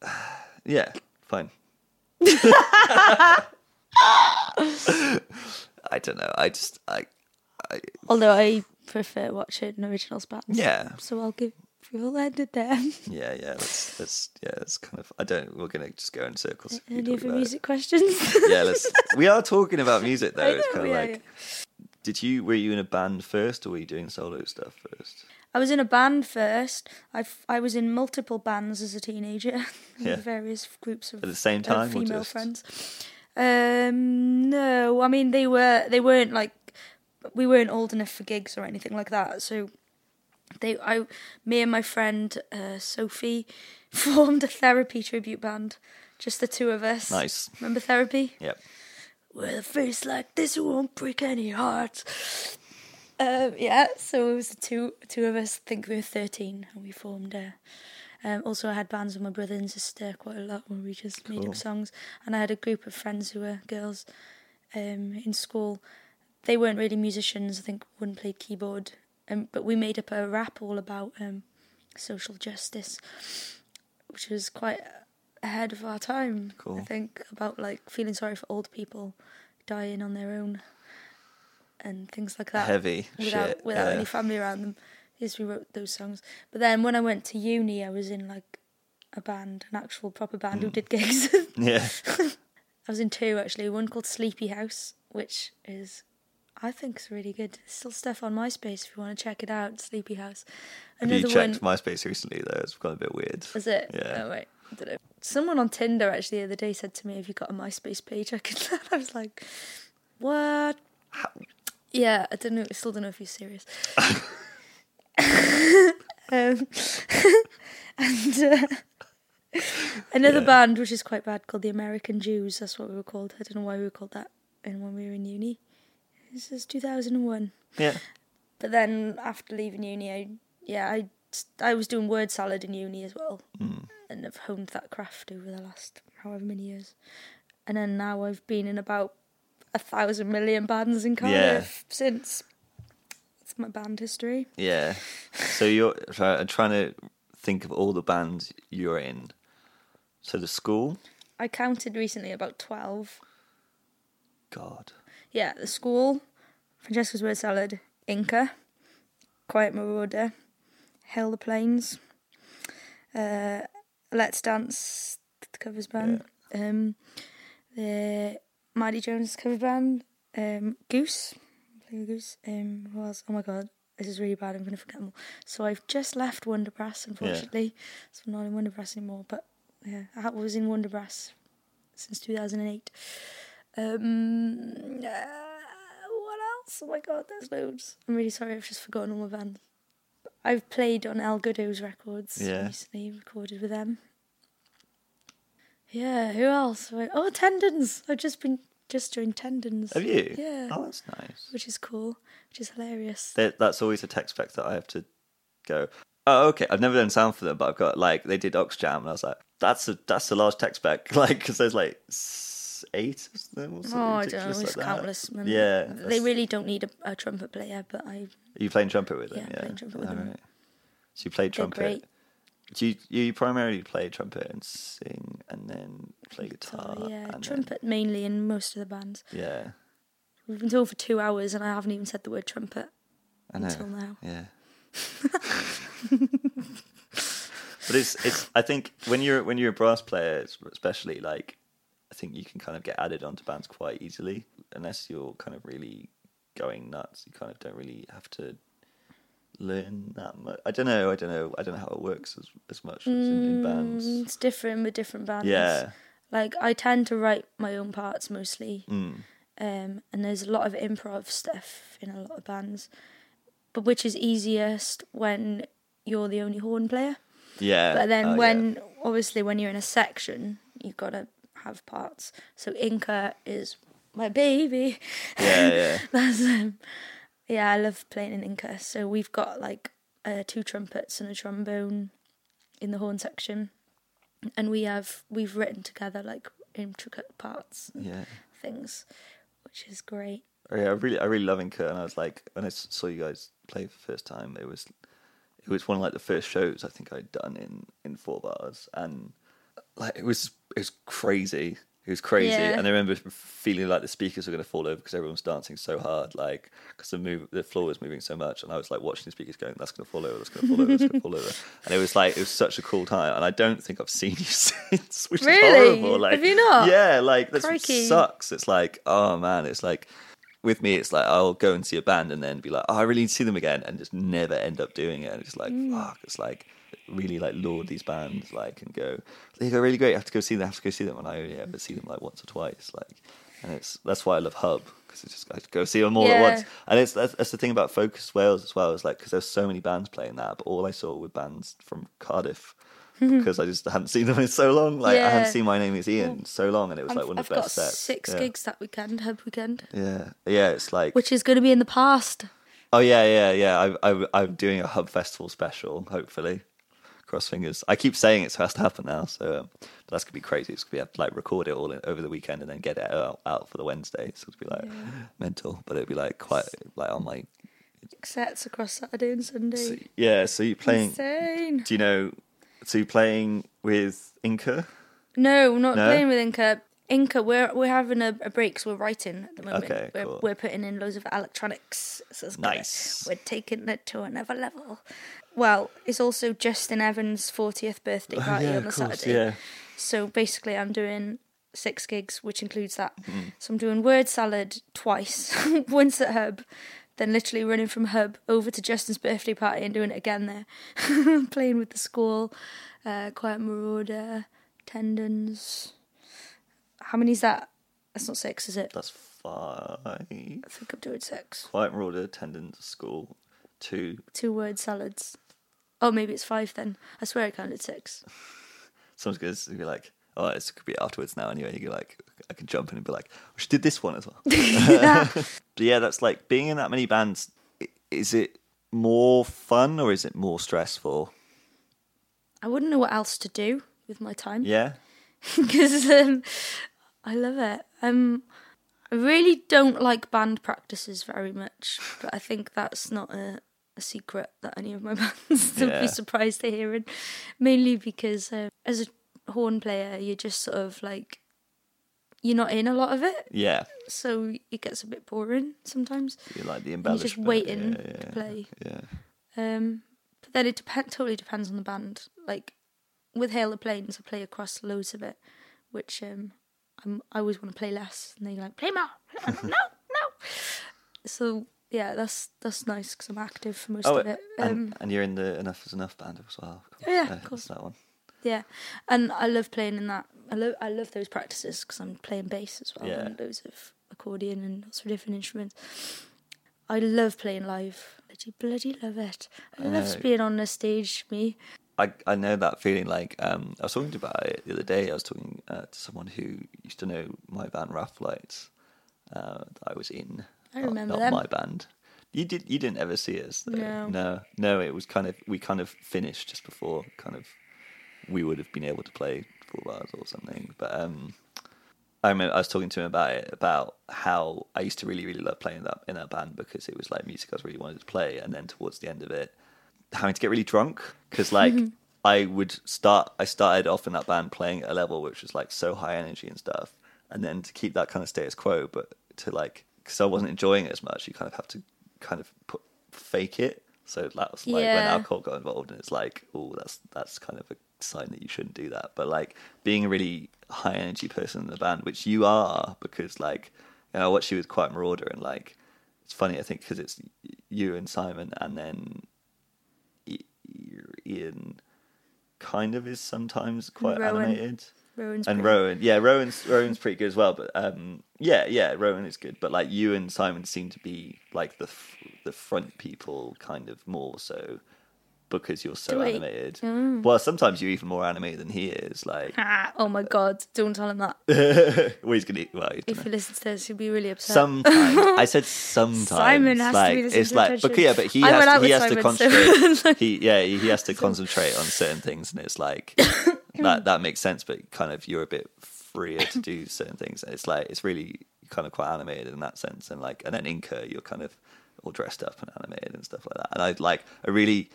Yeah, fine. I don't know. I just. I. I Although I prefer watching originals bands. yeah. So I'll give we all ended there. Yeah, yeah. That's that's yeah. It's kind of. I don't. We're gonna just go in circles. Any other about it. music questions? Yeah, let's. We are talking about music though. I It's kind of yeah, like. yeah. Did you were you in a band first, or were you doing solo stuff first? I was in a band first. I, I was in multiple bands as a teenager. Yeah. various groups of At the same time, female just- friends. Um, no, I mean they were they weren't like we weren't old enough for gigs or anything like that. So they I me and my friend uh, Sophie formed a therapy tribute band. Just the two of us. Nice. Remember therapy? Yep. With a face like this, won't break any hearts. Um, yeah, so it was the two two of us. I think we were thirteen, and we formed. Uh, um, also, I had bands with my brother and sister quite a lot where we just made Cool. up songs, and I had a group of friends who were girls um, in school. They weren't really musicians. I think one played keyboard, um, but we made up a rap all about um, social justice, which was quite ahead of our time. I think about like feeling sorry for old people dying on their own and things like that Heavy without shit. without yeah. any family around them. Yes, we wrote those songs. But then when I went to uni, I was in like a band, an actual proper band Hmm. who did gigs. yeah. I was in two actually. One called Sleepy House, which is I think it's really good. There's still stuff on MySpace if you want to check it out. Sleepy House. Have you checked one MySpace recently though? It's got a bit weird. is it? Yeah. Oh wait, I don't know. Someone on Tinder actually the other day said to me, "Have you got a MySpace page?" I could. I was like, "What?" Yeah, I don't know. I still don't know if he's serious. um, and uh, another Yeah. band which is quite bad called the American Jews. That's what we were called. I don't know why we were called that. And when we were in uni, this is two thousand and one. Yeah. But then after leaving uni, I yeah I I was doing word salad in uni as well, Mm. and I've honed that craft over the last however many years. And then now I've been in about a thousand million bands in Cardiff since. It's my band history. Yeah. So you're I'm trying to think of all the bands you're in. So the school. I counted recently about twelve. God. Yeah, the school, Francesca's Word Salad, Inca, Quiet Marauder, Hail the Plains, uh, Let's Dance, the covers band, um, the Mighty Jones cover band, um, Goose, play with Goose, um, who else? Oh my god, this is really bad, I'm going to forget them all. So I've just left Wonderbrass, unfortunately, so I'm not in Wonderbrass anymore, but yeah, I was in Wonderbrass since 2008. Um, uh, what else? Oh my god, there's loads. I'm really sorry, I've just forgotten all my bands. I've played on El Goodo's records Yeah. recently, recorded with them. Yeah, who else? Oh, Tendons. I've just been just joined Tendons. Have you? Yeah. Oh, that's nice. Which is cool, which is hilarious. That- That's always a tech spec that I have to go. Oh, okay. I've never done sound for them, but I've got like they did Oxjam, and I was like, that's a that's a large tech spec, like because there's like eight of them or something Oh, I don't know, it's like countless. Yeah, They really don't need a, a trumpet player, but I Are you playing trumpet with them? Yeah, Yeah, playing trumpet with them. Alright. So you They're trumpet. great. Do you, you primarily play trumpet and sing, and then play guitar? guitar, yeah, and then- trumpet mainly in most of the bands. yeah, We've been talking for two hours and I haven't even said the word trumpet until now. Yeah. but it's it's. I think when you're when you're a brass player, especially like, think you can kind of get added onto bands quite easily, unless you're kind of really going nuts. You kind of don't really have to learn that much. I don't know. I don't know. I don't know how it works as as much as in, in Mm, bands. It's different with different bands. Yeah. Like I tend to write my own parts mostly, Mm. um, and there's a lot of improv stuff in a lot of bands, but which is easiest when you're the only horn player. Yeah. But then Oh, yeah. when obviously when you're in a section, you've got to have parts. So Inca is my baby. Yeah, yeah. That's um, yeah, I love playing in Inca. So we've got like uh, two trumpets and a trombone in the horn section, and we have we've written together like intricate parts and Yeah. things, which is great. Oh, yeah, I really, I really love Inca, and I was like, when I saw you guys play for the first time, it was, it was one of like the first shows I think I'd done in in four bars, and like it was, it was crazy. It was crazy, Yeah. and I remember feeling like the speakers were going to fall over because everyone was dancing so hard, like because the move, the floor was moving so much, and I was like watching the speakers going, "That's going to fall over, that's going to fall over, that's going to fall over," and it was like it was such a cool time, and I don't think I've seen you since, which Really? is horrible. Like, Have you not? Yeah, like that sucks. It's like, oh man, it's like with me, it's like I'll go and see a band and then be like, oh, I really need to see them again, and just never end up doing it. And it's like, Mm. fuck, it's like really like laud these bands, like and go, they go really great. I have to go see them. I have to go see them, and I only ever see them like once or twice. Like, and it's that's why I love Hub because it's just I go see them all at once. And it's that's, that's the thing about Focus Wales as well. Is like because there's so many bands playing that, but all I saw were bands from Cardiff. Mm-hmm. because I just hadn't seen them in so long. Like I Yeah. hadn't seen My Name Is Ian so long, and it was like I've, one of I've the got best sets. six yeah. gigs that weekend, Hub weekend, Yeah, yeah, it's like which is going to be in the past. oh yeah, yeah, yeah. I, I, I'm doing a Hub Festival special. Hopefully, cross fingers. I keep saying it, so it has to happen now. So, um, that's gonna be crazy. It's gonna be to like record it all in, over the weekend and then get it out, out for the Wednesday. So it'll be like mental, but it'll be like quite like on my Sets across Saturday and Sunday. so, yeah. So you're playing? Insane. Do you know? So you're playing with Inca? No, not No? playing with Inca. Inca, we're we're having a, a break, so we're writing at the moment. Okay, we're, cool. we're putting in loads of electronics. So it's gonna- Nice. we're taking it to another level. Well, it's also Justin Evans' 40th birthday party on the Saturday. Yeah. So basically, I'm doing six gigs, which includes that. Mm-hmm. So I'm doing word salad twice, once at Hub, then literally running from Hub over to Justin's birthday party and doing it again there, playing with the school, uh, Quiet Marauder, Tendons. How many is that? That's not six, is it? That's five. I think I'm doing six. Quiet Marauder, attendance, school, two. Two word salads. Oh, maybe it's five then. I swear I counted six. Someone's going to be like, oh, it's could be afterwards now anyway. You go like, I can jump in and be like, oh, she did this one as well. But yeah, that's like being in that many bands. Is it more fun or is it more stressful? I wouldn't know what else to do with my time. Yeah, because um, I love it. Um, I really don't like band practices very much, but I think that's not a, a secret that any of my bands would Yeah. be surprised to hear. And mainly because uh, as a horn player, you're just sort of like you're not in a lot of it, yeah. so it gets a bit boring sometimes. You like the And you're just waiting yeah, yeah, to play. Yeah, Um, but then it depend totally depends on the band. Like with Hail the Plains, I play across loads of it, which um, I'm, I always want to play less, and they're like, play more. Like, no, no. So yeah, that's that's nice because I'm active for most Oh, of it. and, Um, and you're in the Enough is Enough band as well. Oh, yeah, Uh, of course. that one. yeah, and I love playing in that. I love I love those practices because I'm playing bass as well Yeah. and loads of accordion and lots of different instruments. I love playing live. Bloody bloody love it. I love know. being on the stage. Me. I I know that feeling. Like um, I was talking about it the other day. I was talking uh, to someone who used to know my band Rough Lights uh, that I was in. I Not- remember not, them. my band. You did. You didn't ever see us. Though. No. no, no. It was kind of we kind of finished just before kind of we would have been able to play four bars or something. But um, I remember I was talking to him about it about how I used to really really love playing that in that band because it was like music I was really wanted to play, and then towards the end of it, having to get really drunk because like I would start I started off in that band playing at a level which was like so high energy and stuff, and then to keep that kind of status quo, but to like because I wasn't enjoying it as much, you kind of have to kind of put fake it. So that was like when Yeah. alcohol got involved, and it's like, oh, that's that's kind of a sign that you shouldn't do that. But like being a really high energy person in the band, which you are, because like you know, I watched you with Quiet Marauder, and like it's funny, I think, because it's you and Simon, and then I- Ian kind of is sometimes quite Rowan. animated. Rowan's And pretty- Rowan, yeah, Rowan's Rowan's pretty good as well. But um, yeah, yeah, Rowan is good. But like you and Simon seem to be like the f- the front people, kind of more so because you're so Do animated. Mm. Well, sometimes you're even more animated than he is. Like, Ah, oh my god! Don't tell him that. well, he's gonna. Well, you If he listens to this, he'll be really upset. sometimes I said sometimes. Simon has to like, be the It's centre like, but yeah, but he I has to, he has to Simon, so- concentrate. he yeah, he he has to concentrate on certain things, and it's like that that makes sense. But kind of you're a bit freer to do certain things. It's like it's really kind of quite animated in that sense, and like and then Inca, you're kind of all dressed up and animated and stuff like that. And I like I really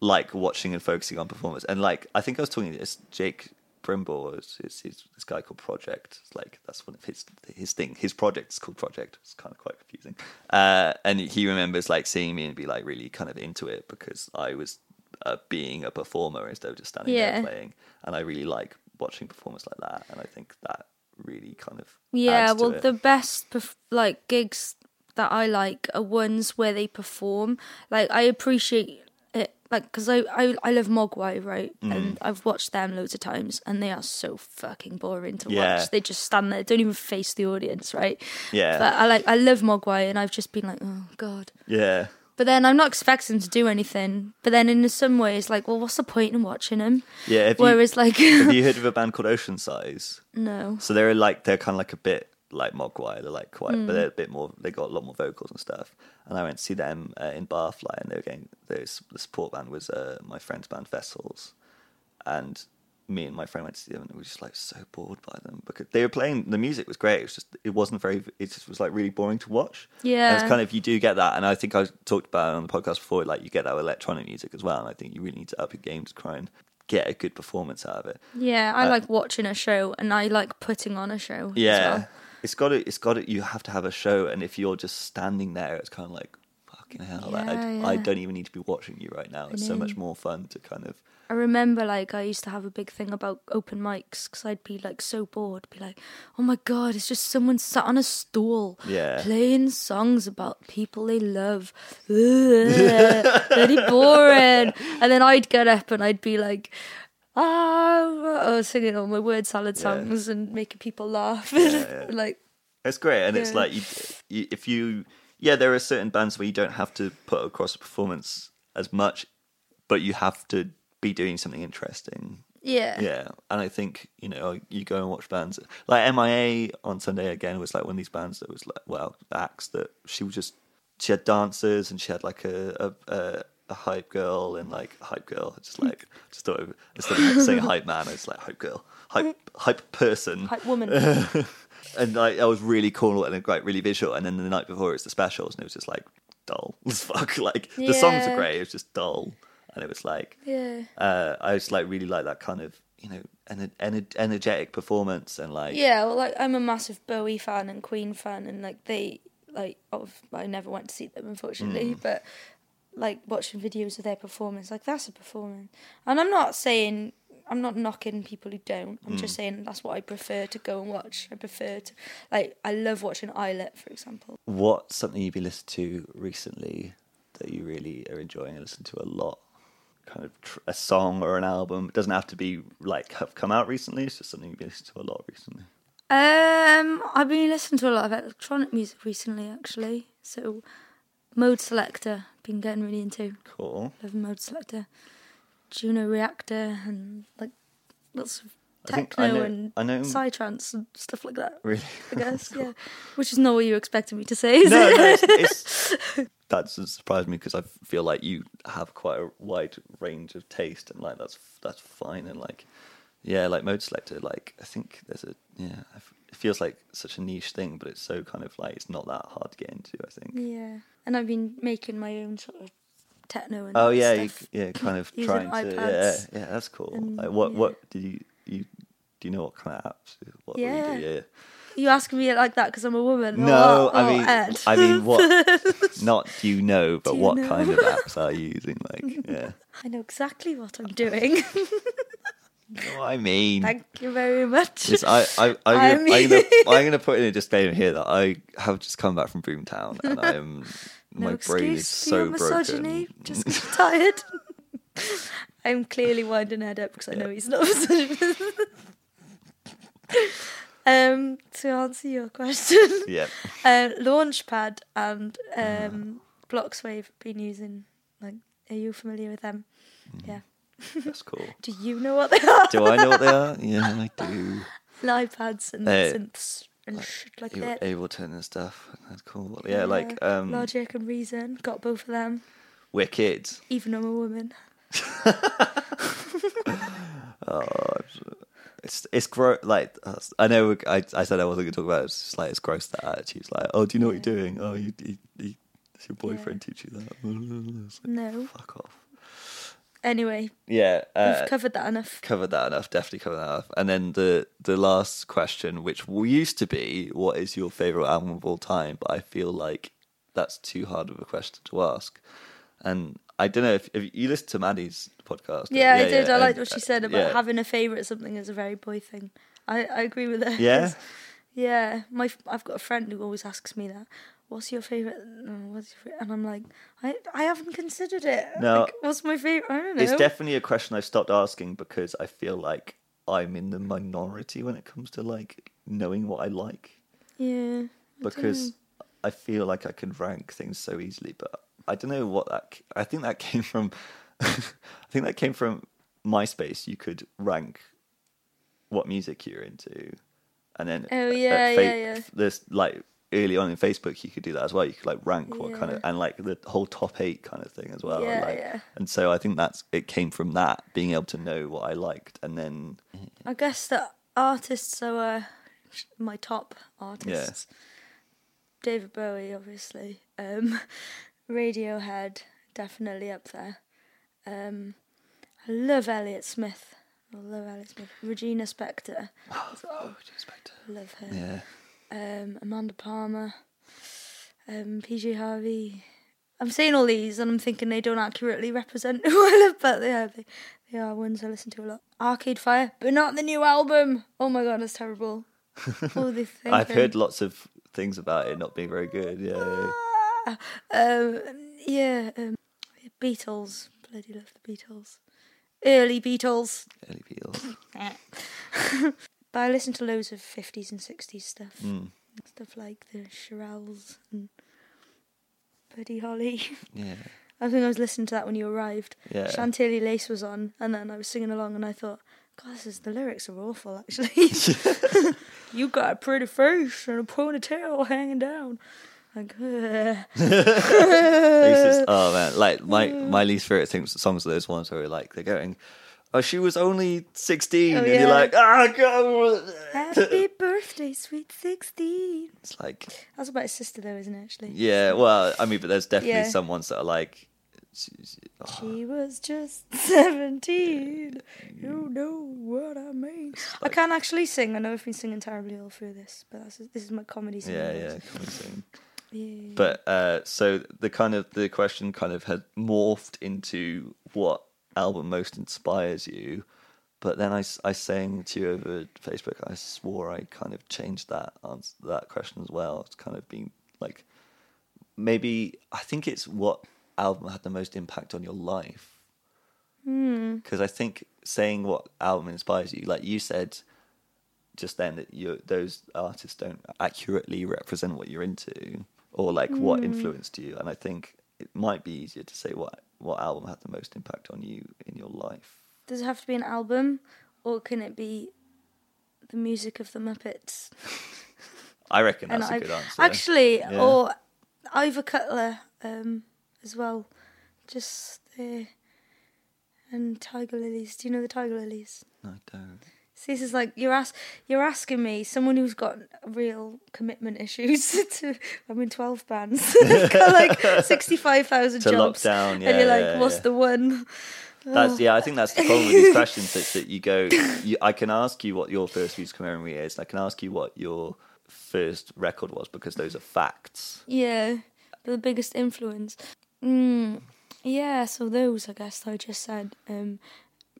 like watching and focusing on performance. And like I think I was talking to this Jake Brimble is this guy called Project. It's like that's one of his his thing. His project is called Project. It's kind of quite confusing. Uh, and he remembers like seeing me and be like really kind of into it because I was uh, being a performer instead of just standing Yeah. there playing. And I really like watching performers like that. And I think that really kind of Yeah, well, it. the best perf- like gigs that I like are ones where they perform. Like I appreciate like because I, I I love Mogwai, right? Mm. And I've watched them loads of times, and they are so fucking boring to Yeah. watch. They just stand there, don't even face the audience, right? Yeah. But I like I love Mogwai, and I've just been like, oh god. yeah. But then I'm not expecting to do anything. But then in some ways, like, well, what's the point in watching them? Yeah. Have you, Whereas, like, have you heard of a band called Oceansize? no, So they're like they're kind of like a bit like Mogwai. They're like quite, Hmm. but they're a bit more. They got a lot more vocals and stuff. And I went to see them uh, in Barfly, and they were getting there's the support band was uh, my friend's band Vessels, and me and my friend went to see them, and we were just like so bored by them because they were playing. The music was great. It was just it wasn't very. It just was like really boring to watch. And Yeah. it's kind of you do get that, and I think I talked about it on the podcast before. Like you get that with electronic music as well, and I think you really need to up your game to try and get a good performance out of it. yeah, I Uh, like watching a show, and I like putting on a show. Yeah, as well. It's got to. It's got it. You have to have a show, and if you're just standing there, it's kind of like fucking hell. like, I, Yeah, I don't even need to be watching you right now. It's so much more fun to kind of. I remember like I used to have a big thing about open mics because I'd be like so bored, be like, oh my god, it's just someone sat on a stool Yeah. playing songs about people they love. Ugh, very boring. And then I'd get up and I'd be like, ah, I singing all my word salad songs and making people laugh. yeah. like, It's great, and it's like you, you, if you, yeah, there are certain bands where you don't have to put across a performance as much, but you have to be doing something interesting. yeah. Yeah, and I think you know you go and watch bands like MIA on Sunday again was like one of these bands that was like well acts that she was just she had dancers and she had like a a, a, a hype girl and like a hype girl just like just thought of, instead of saying hype man it's like hype girl hype hype person Hype woman. and like that was really cool and like really visual and then the night before it's the specials and it was just like dull as fuck like the songs are great it was just dull and it was like yeah. uh, I just like really like that kind of you know ener- ener- energetic performance and like Yeah, well, like I'm a massive Bowie fan and Queen fan, and like they like of I never went to see them unfortunately, Mm. but like watching videos of their performance, like that's a performance. And I'm not saying I'm not knocking people who don't. I'm Mm. just saying that's what I prefer to go and watch. I prefer to like I love watching Eyelet, for example. what's something you've been listening to recently that you really are enjoying and listen to a lot kind of tr- a song or an album it doesn't have to be like have come out recently it's just something you've been listening to a lot recently Um, I've been listening to a lot of electronic music recently, actually. So, Modeselektor, been getting really into. cool Love Modeselektor, Juno Reactor, and like lots of I techno I know- and I know- psytrance and stuff like that. really I guess, yeah. Which is not what you expected me to say, no, no it's, it's that doesn't surprise me because I feel like you have quite a wide range of taste and like that's that's fine and like yeah like Modeselektor like I think there's a yeah I it feels like such a niche thing but it's so kind of like it's not that hard to get into I think yeah. And I've been making my own sort of techno and oh yeah you, yeah kind of trying to yeah iPads yeah that's cool and, like what yeah. what did you you do you know what kind of apps what, what you Yeah. do yeah You asking me it like that because I'm a woman? no what? I mean Ed? I mean what not do you know but you what know? kind of apps are you using like yeah I know exactly what I'm doing. Know what I mean Thank you very much. Yes, I, I, I'm, I gonna, mean- I'm, gonna, gonna put in a disclaimer here that I have just come back from Boomtown and I am no my brain is so broken. Just tired. I'm clearly winding Ed up because I know he's not misogynist. um, to answer your question, yeah, uh, Launchpad and um, Blocs Wave have been using. Like, are you familiar with them? Mm. Yeah. That's cool. Do you know what they are? Do I know what they are? Yeah, I do. iPads and Uh, synths and shit like that. Ableton and stuff. That's cool. Yeah, like um, Logic and Reason. Got both of them. Wicked. Even though I'm a woman. Oh, it's it's gross. Like I know I I said I wasn't gonna talk about it. It's just like it's gross that attitude. It's like, oh, do you know what you're doing? Oh, you, you, you does your boyfriend teach you that? Like, No. fuck off. Anyway, yeah, uh, we've covered that enough. covered that enough. Definitely covered that enough. And then the the last question, which used to be, what is your favorite album of all time? But I feel like that's too hard of a question to ask. And I don't know if, if you listened to Maddie's podcast. Yeah, I did. I and, liked what she uh, said about yeah. having a favourite something is a very boy thing. I, I agree with her. Yeah? Yeah. My I've got a friend who always asks me that. What's your favourite? mm, What's your favorite? And I'm like, I I haven't considered it. No. Like, what's my favourite? I don't know. It's definitely a question I've stopped asking because I feel like I'm in the minority when it comes to like knowing what I like. yeah. I because. I feel like I can rank things so easily, but I don't know what that. I think that came from. I think that came from MySpace. You could rank what music you're into, and then Oh, yeah, Fa- yeah, yeah. This like early on in Facebook, you could do that as well. You could like rank what kind of and like the whole top eight kind of thing as well. Yeah, like, yeah. And so I think that's it came from that being able to know what I liked, and then I guess the artists are uh, my top artists. David Bowie, obviously. Um, Radiohead, definitely up there. Um, I love Elliott Smith. I love Elliott Smith. Regina Spektor, oh, respect. love her. Yeah, Um, Amanda Palmer, um, PJ Harvey. I'm saying all these and I'm thinking they don't accurately represent who I love, but they are, they, they are ones I listen to a lot. Arcade Fire, but not the new album. Oh my god, that's terrible. They I've heard lots of things about it not being very good. Yeah, yeah. Ah, um, yeah, um, Beatles. Bloody love the Beatles. Early Beatles. Early Beatles. But I listen to loads of 50s and 60s stuff. Mm. Stuff like the Shirelles and Buddy Holly. Yeah, I think I was listening to that when you arrived. yeah. Chantilly Lace was on, and then I was singing along, and I thought, God, this is, the lyrics are awful, actually. you got a pretty face and a ponytail hanging down. Like. Oh man, like my my least favorite things songs are those ones where like they're going, oh she was only sixteen, Oh, and you're yeah. like ah god. Happy birthday, sweet 16. It's like That's about his sister, though, isn't it, actually? yeah, well I mean, but there's definitely Yeah. some ones that are like. oh, She was just 17. You know what I mean. I can't actually sing. I know I've been singing terribly all through this, but that's, this is my comedy singing. yeah, yeah, coming soon. yeah. But uh, so the kind of the question kind of had morphed into what album most inspires you. But then I, I sang to you over Facebook, I swore I kind of changed that answer, that question as well. It's kind of been like maybe I think it's what album had the most impact on your life. Hmm. Because I think saying what album inspires you, like you said just then, that you those artists don't accurately represent what you're into or like what influenced you. And I think it might be easier to say what what album had the most impact on you in your life. Does it have to be an album, or can it be the music of the Muppets? I reckon that's And a I- good answer. Actually, Yeah. or Ivor Cutler um, as well. Just uh, and Tiger Lillies. Do you know the Tiger Lillies? I don't. See, this is like you're ask you're asking me, someone who's got real commitment issues. To I'm in twelve bands, got like sixty five thousand jobs, lockdown, yeah, and you're like, yeah, what's yeah. the one? That's yeah. I think that's the problem with these questions. Is that you go. You, I can ask you what your first musical memory is. And I can ask you what your first record was because those are facts. Yeah, the biggest influence. Mm, yeah, so those I guess I just said. Um,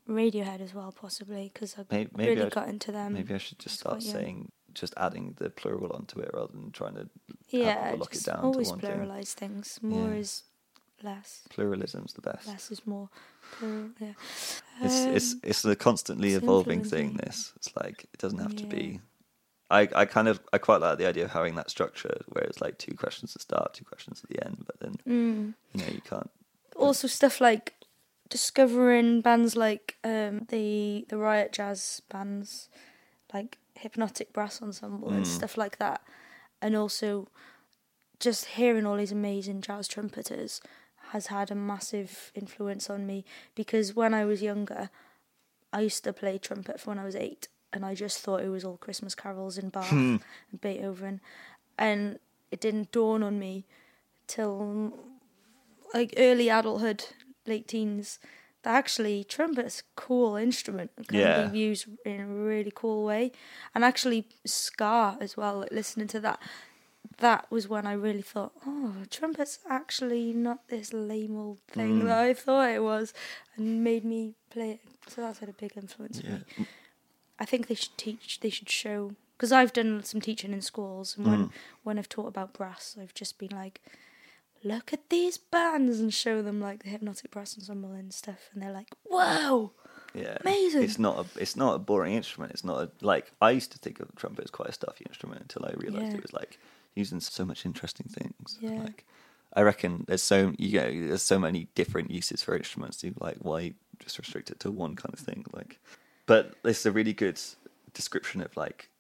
Radiohead as well, possibly because I Maybe, maybe really I, got into them. maybe I should just start saying, just adding the plural onto it rather than trying to yeah, lock it down to always one thing. pluralize things. More Yeah. is less. pluralism's the best. Less is more. Plural, yeah. It's it's Um, it's a constantly it's evolving thing. This it's like it doesn't have to be. I I kind of I quite like the idea of having that structure where it's like two questions at the start, two questions at the end, but then mm. you know you can't. also stuff like discovering bands like um, the the Riot Jazz bands, like Hypnotic Brass Ensemble and Mm. stuff like that, and also just hearing all these amazing jazz trumpeters has had a massive influence on me because when I was younger, I used to play trumpet for when I was eight, and I just thought it was all Christmas carols in Bach and Beethoven, and it didn't dawn on me till like early adulthood, late teens, that actually trumpet's a cool instrument. It can Yeah. be used in a really cool way. And actually Ska as well, like listening to that that was when I really thought, oh, trumpet's actually not this lame old thing Mm. that I thought it was, and made me play it. So that's had a big influence Yeah. on me. I think they should teach, they should show, because I've done some teaching in schools, and when, Mm. when I've taught about brass, I've just been like, look at these bands and show them like the hypnotic brass ensemble and stuff, and they're like, whoa, Yeah, Amazing. It's not a it's not a boring instrument. It's not a, like I used to think of the trumpet as quite a stuffy instrument until I realised Yeah. it was like using so much interesting things. Yeah. Like I reckon there's so you know there's so many different uses for instruments. You like why just restrict it to one kind of thing? Like, but there's a really good description of like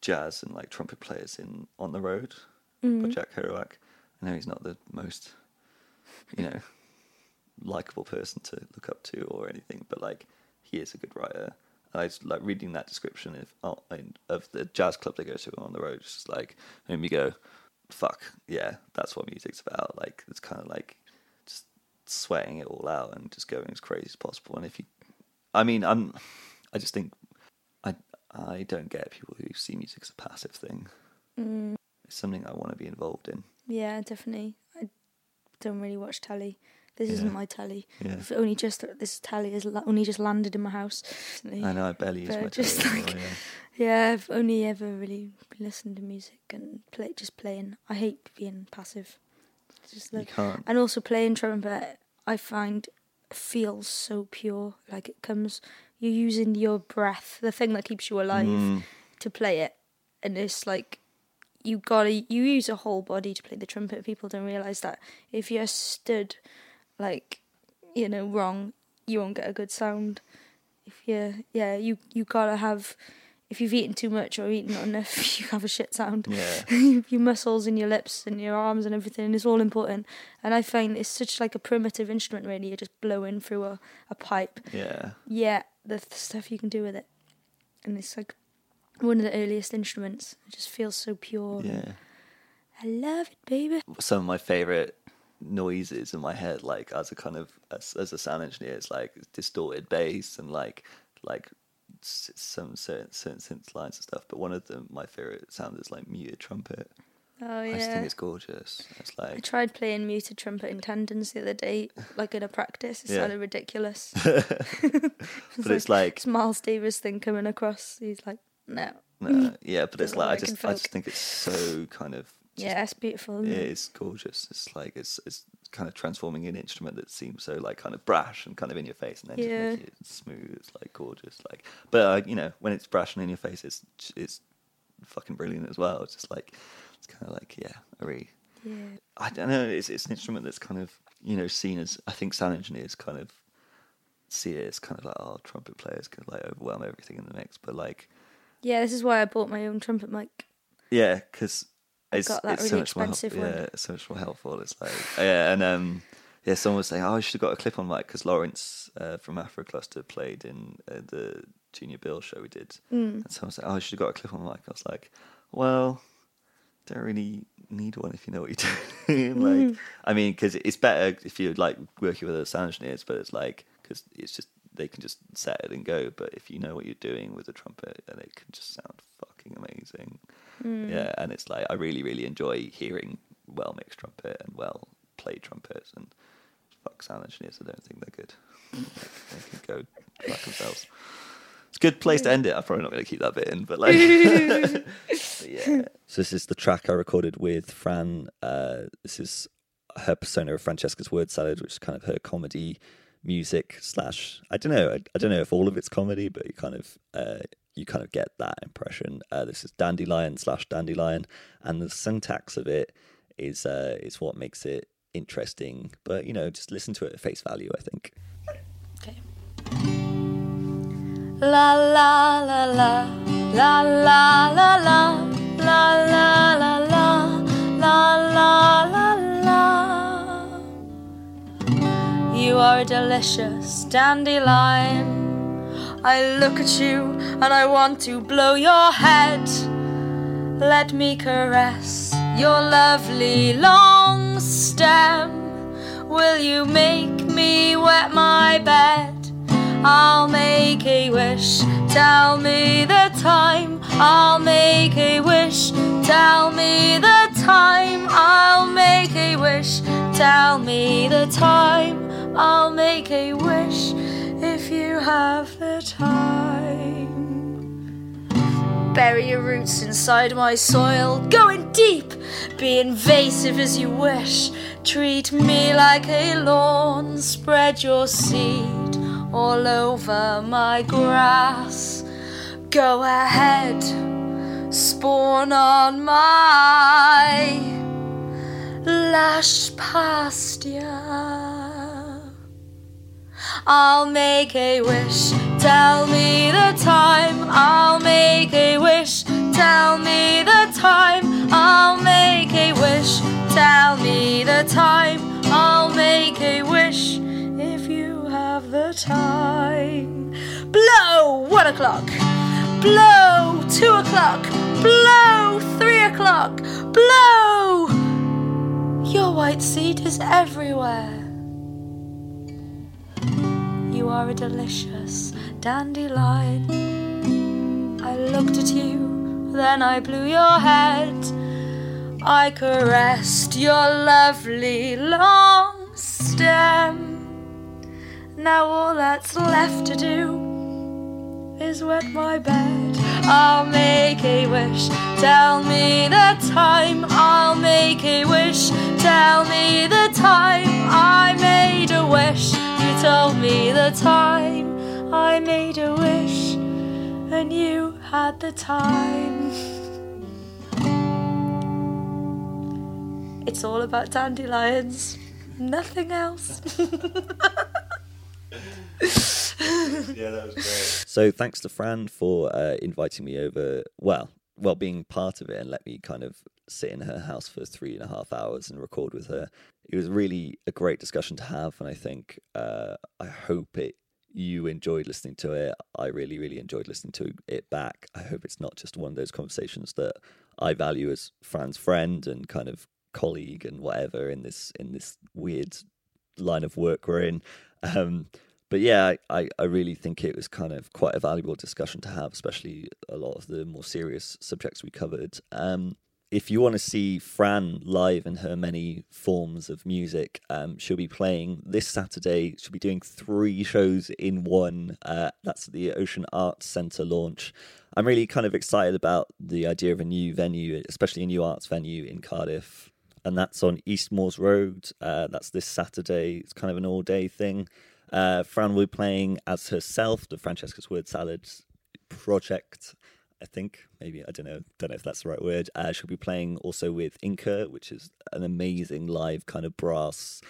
jazz and like trumpet players in On the Road by mm-hmm. Jack Kerouac. I know he's not the most you know likable person to look up to or anything, but like he is a good writer. And I was like reading that description of oh, of the jazz club they go to on the road. It's just like made me go, "Fuck yeah, that's what music's about." Like it's kind of like just sweating it all out and just going as crazy as possible. And if you, I mean, I'm, I just think I I don't get people who see music as a passive thing. Mm. It's something I want to be involved in. Yeah, definitely. I don't really watch telly. This Yeah. isn't my telly. Yeah. Only just this telly has only just landed in my house. recently. I know I barely use my just telly like- anymore, Yeah, I've only ever really listened to music and play just playing. I hate being passive. It's Just like, you can't. and also playing trumpet, I find feels so pure. Like it comes, you're using your breath, the thing that keeps you alive, Mm. to play it, and it's like you gotta you use a whole body to play the trumpet. People don't realize that if you're stood like you know wrong, you won't get a good sound. If you yeah you you gotta have. If you've eaten too much or eaten not enough, you have a shit sound Yeah. your muscles and your lips and your arms and everything is all important. And I find it's such like a primitive instrument. Really, you're just blowing through a, a pipe. Yeah. Yeah, the, the stuff you can do with it, and it's like one of the earliest instruments. It just feels so pure. Yeah. I love it, baby. Some of my favorite noises in my head, like as a kind of as, as a sound engineer, is like distorted bass and like like some certain, certain synth lines and stuff. But one of them, my favorite sound is like muted trumpet. Oh yeah, I just think it's gorgeous. It's like I tried playing muted trumpet in tendons the other day, like in a practice. It Yeah. sounded ridiculous. but it's like it's Miles Davis thing coming across. He's like, no. no, yeah, but it's like I just I just think it's so kind of just Yeah, it's beautiful. It is gorgeous. It's like it's it's kind of transforming an instrument that seems so like kind of brash and kind of in your face, and then Yeah. just making it smooth, like gorgeous. Like, but uh, you know, when it's brash and in your face, it's it's fucking brilliant as well. It's just like it's kind of like yeah, a really Yeah. I don't know. It's it's an instrument that's kind of you know seen as I think sound engineers kind of see it as kind of like oh trumpet players can like overwhelm everything in the mix, but like Yeah, this is why I bought my own trumpet mic. Yeah, because it's, got that it's so really much more help- expensive one. yeah, it's so much more helpful. It's like yeah, and um, yeah, someone was saying, oh, I should have got a clip on mic because Lawrence uh, from Afro Cluster played in uh, the Junior Bill show we did, Mm. and someone said, oh, I should have got a clip on mic. I was like, well, don't really need one if you know what you're doing. like, Mm. I mean, because it's better if you're like working with other sound engineers, but it's like because it's just they can just set it and go. But if you know what you're doing with a trumpet, then it can just sound fucking amazing. Mm. Yeah, and it's like I really, really enjoy hearing well mixed trumpet and well played trumpets. And fuck sound engineers, I don't think they're good. they can go fuck themselves. It's a good place to end it. I'm probably not going to keep that bit in, but like, but yeah. So this is the track I recorded with Fran. Uh, this is her persona of Francesca's Word Salad, which is kind of her comedy music slash I don't know I, I, don't know if all of it's comedy, but you kind of uh, you kind of get that impression. Uh, this is Dandelion slash Dandelion, and the syntax of it is uh, is what makes it interesting. But you know, just listen to it at face value. I think. Okay. La la la la la la la la. Are a delicious dandelion. I look at you and I want to blow your head. Let me caress your lovely long stem Will you make me wet my bed? I'll make a wish. Tell me the time. I'll make a wish. Tell me the time. I'll make a wish. Tell me the time. I'll make a wish if you have the time. Bury your roots inside my soil, going deep. Be invasive as you wish. Treat me like a lawn. Spread your seed all over my grass. Go ahead, spawn on my lush pasture. I'll make a wish, tell me the time. I'll make a wish, tell me the time. I'll make a wish, tell me the time. I'll make a wish if you have the time. Blow one o'clock, blow two o'clock, blow three o'clock, blow. Your white seed is everywhere. You are a delicious dandelion. I looked at you, then I blew your head. I caressed your lovely long stem. Now all that's left to do is wet my bed. I'll make a wish, tell me the time. I'll make a wish, tell me the time. I made a wish, you told me the time. I made a wish, and you had the time. It's all about dandelions, nothing else. yeah, that was great. So thanks to Fran for uh, inviting me over. Well, well, being part of it and let me kind of sit in her house for three and a half hours and record with her. It was really a great discussion to have, and I think uh, I hope it you enjoyed listening to it. I really, really enjoyed listening to it back. I hope it's not just one of those conversations that I value as Fran's friend and kind of colleague and whatever in this in this weird line of work we're in. Um, but yeah, I, I really think it was kind of quite a valuable discussion to have, especially a lot of the more serious subjects we covered. Um, if you want to see Fran live in her many forms of music, um, she'll be playing this Saturday. She'll be doing three shows in one. Uh, that's the Ocean Arts Centre launch. I'm really kind of excited about the idea of a new venue, especially a new arts venue in Cardiff. And that's on Eastmoors Road. Uh, that's this Saturday. It's kind of an all day thing. Uh, Fran will be playing as herself, the Francesca's Word Salads project. I think maybe I don't know, don't know if that's the right word. Uh, she'll be playing also with Inca, which is an amazing live kind of brass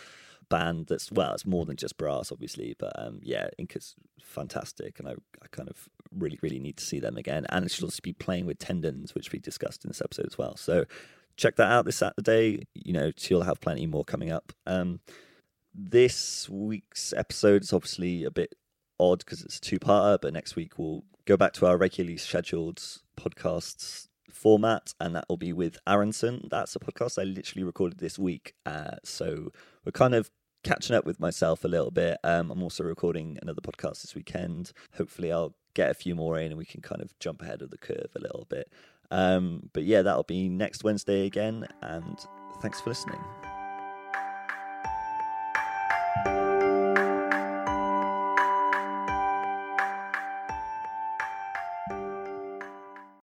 band. That's well, it's more than just brass, obviously, but um, yeah, Inca's fantastic, and I, I kind of really, really need to see them again. And she'll also be playing with Tendons, which we discussed in this episode as well. So check that out this Saturday. You know, she'll have plenty more coming up. Um, this week's episode is obviously a bit odd because it's a two-parter, but next week we'll go back to our regularly scheduled podcasts format, and that will be with Aronson. That's a podcast I literally recorded this week, uh, so we're kind of catching up with myself a little bit. Um, I'm also recording another podcast this weekend. Hopefully, I'll get a few more in, and we can kind of jump ahead of the curve a little bit. Um, but yeah, that'll be next Wednesday again, and thanks for listening thank you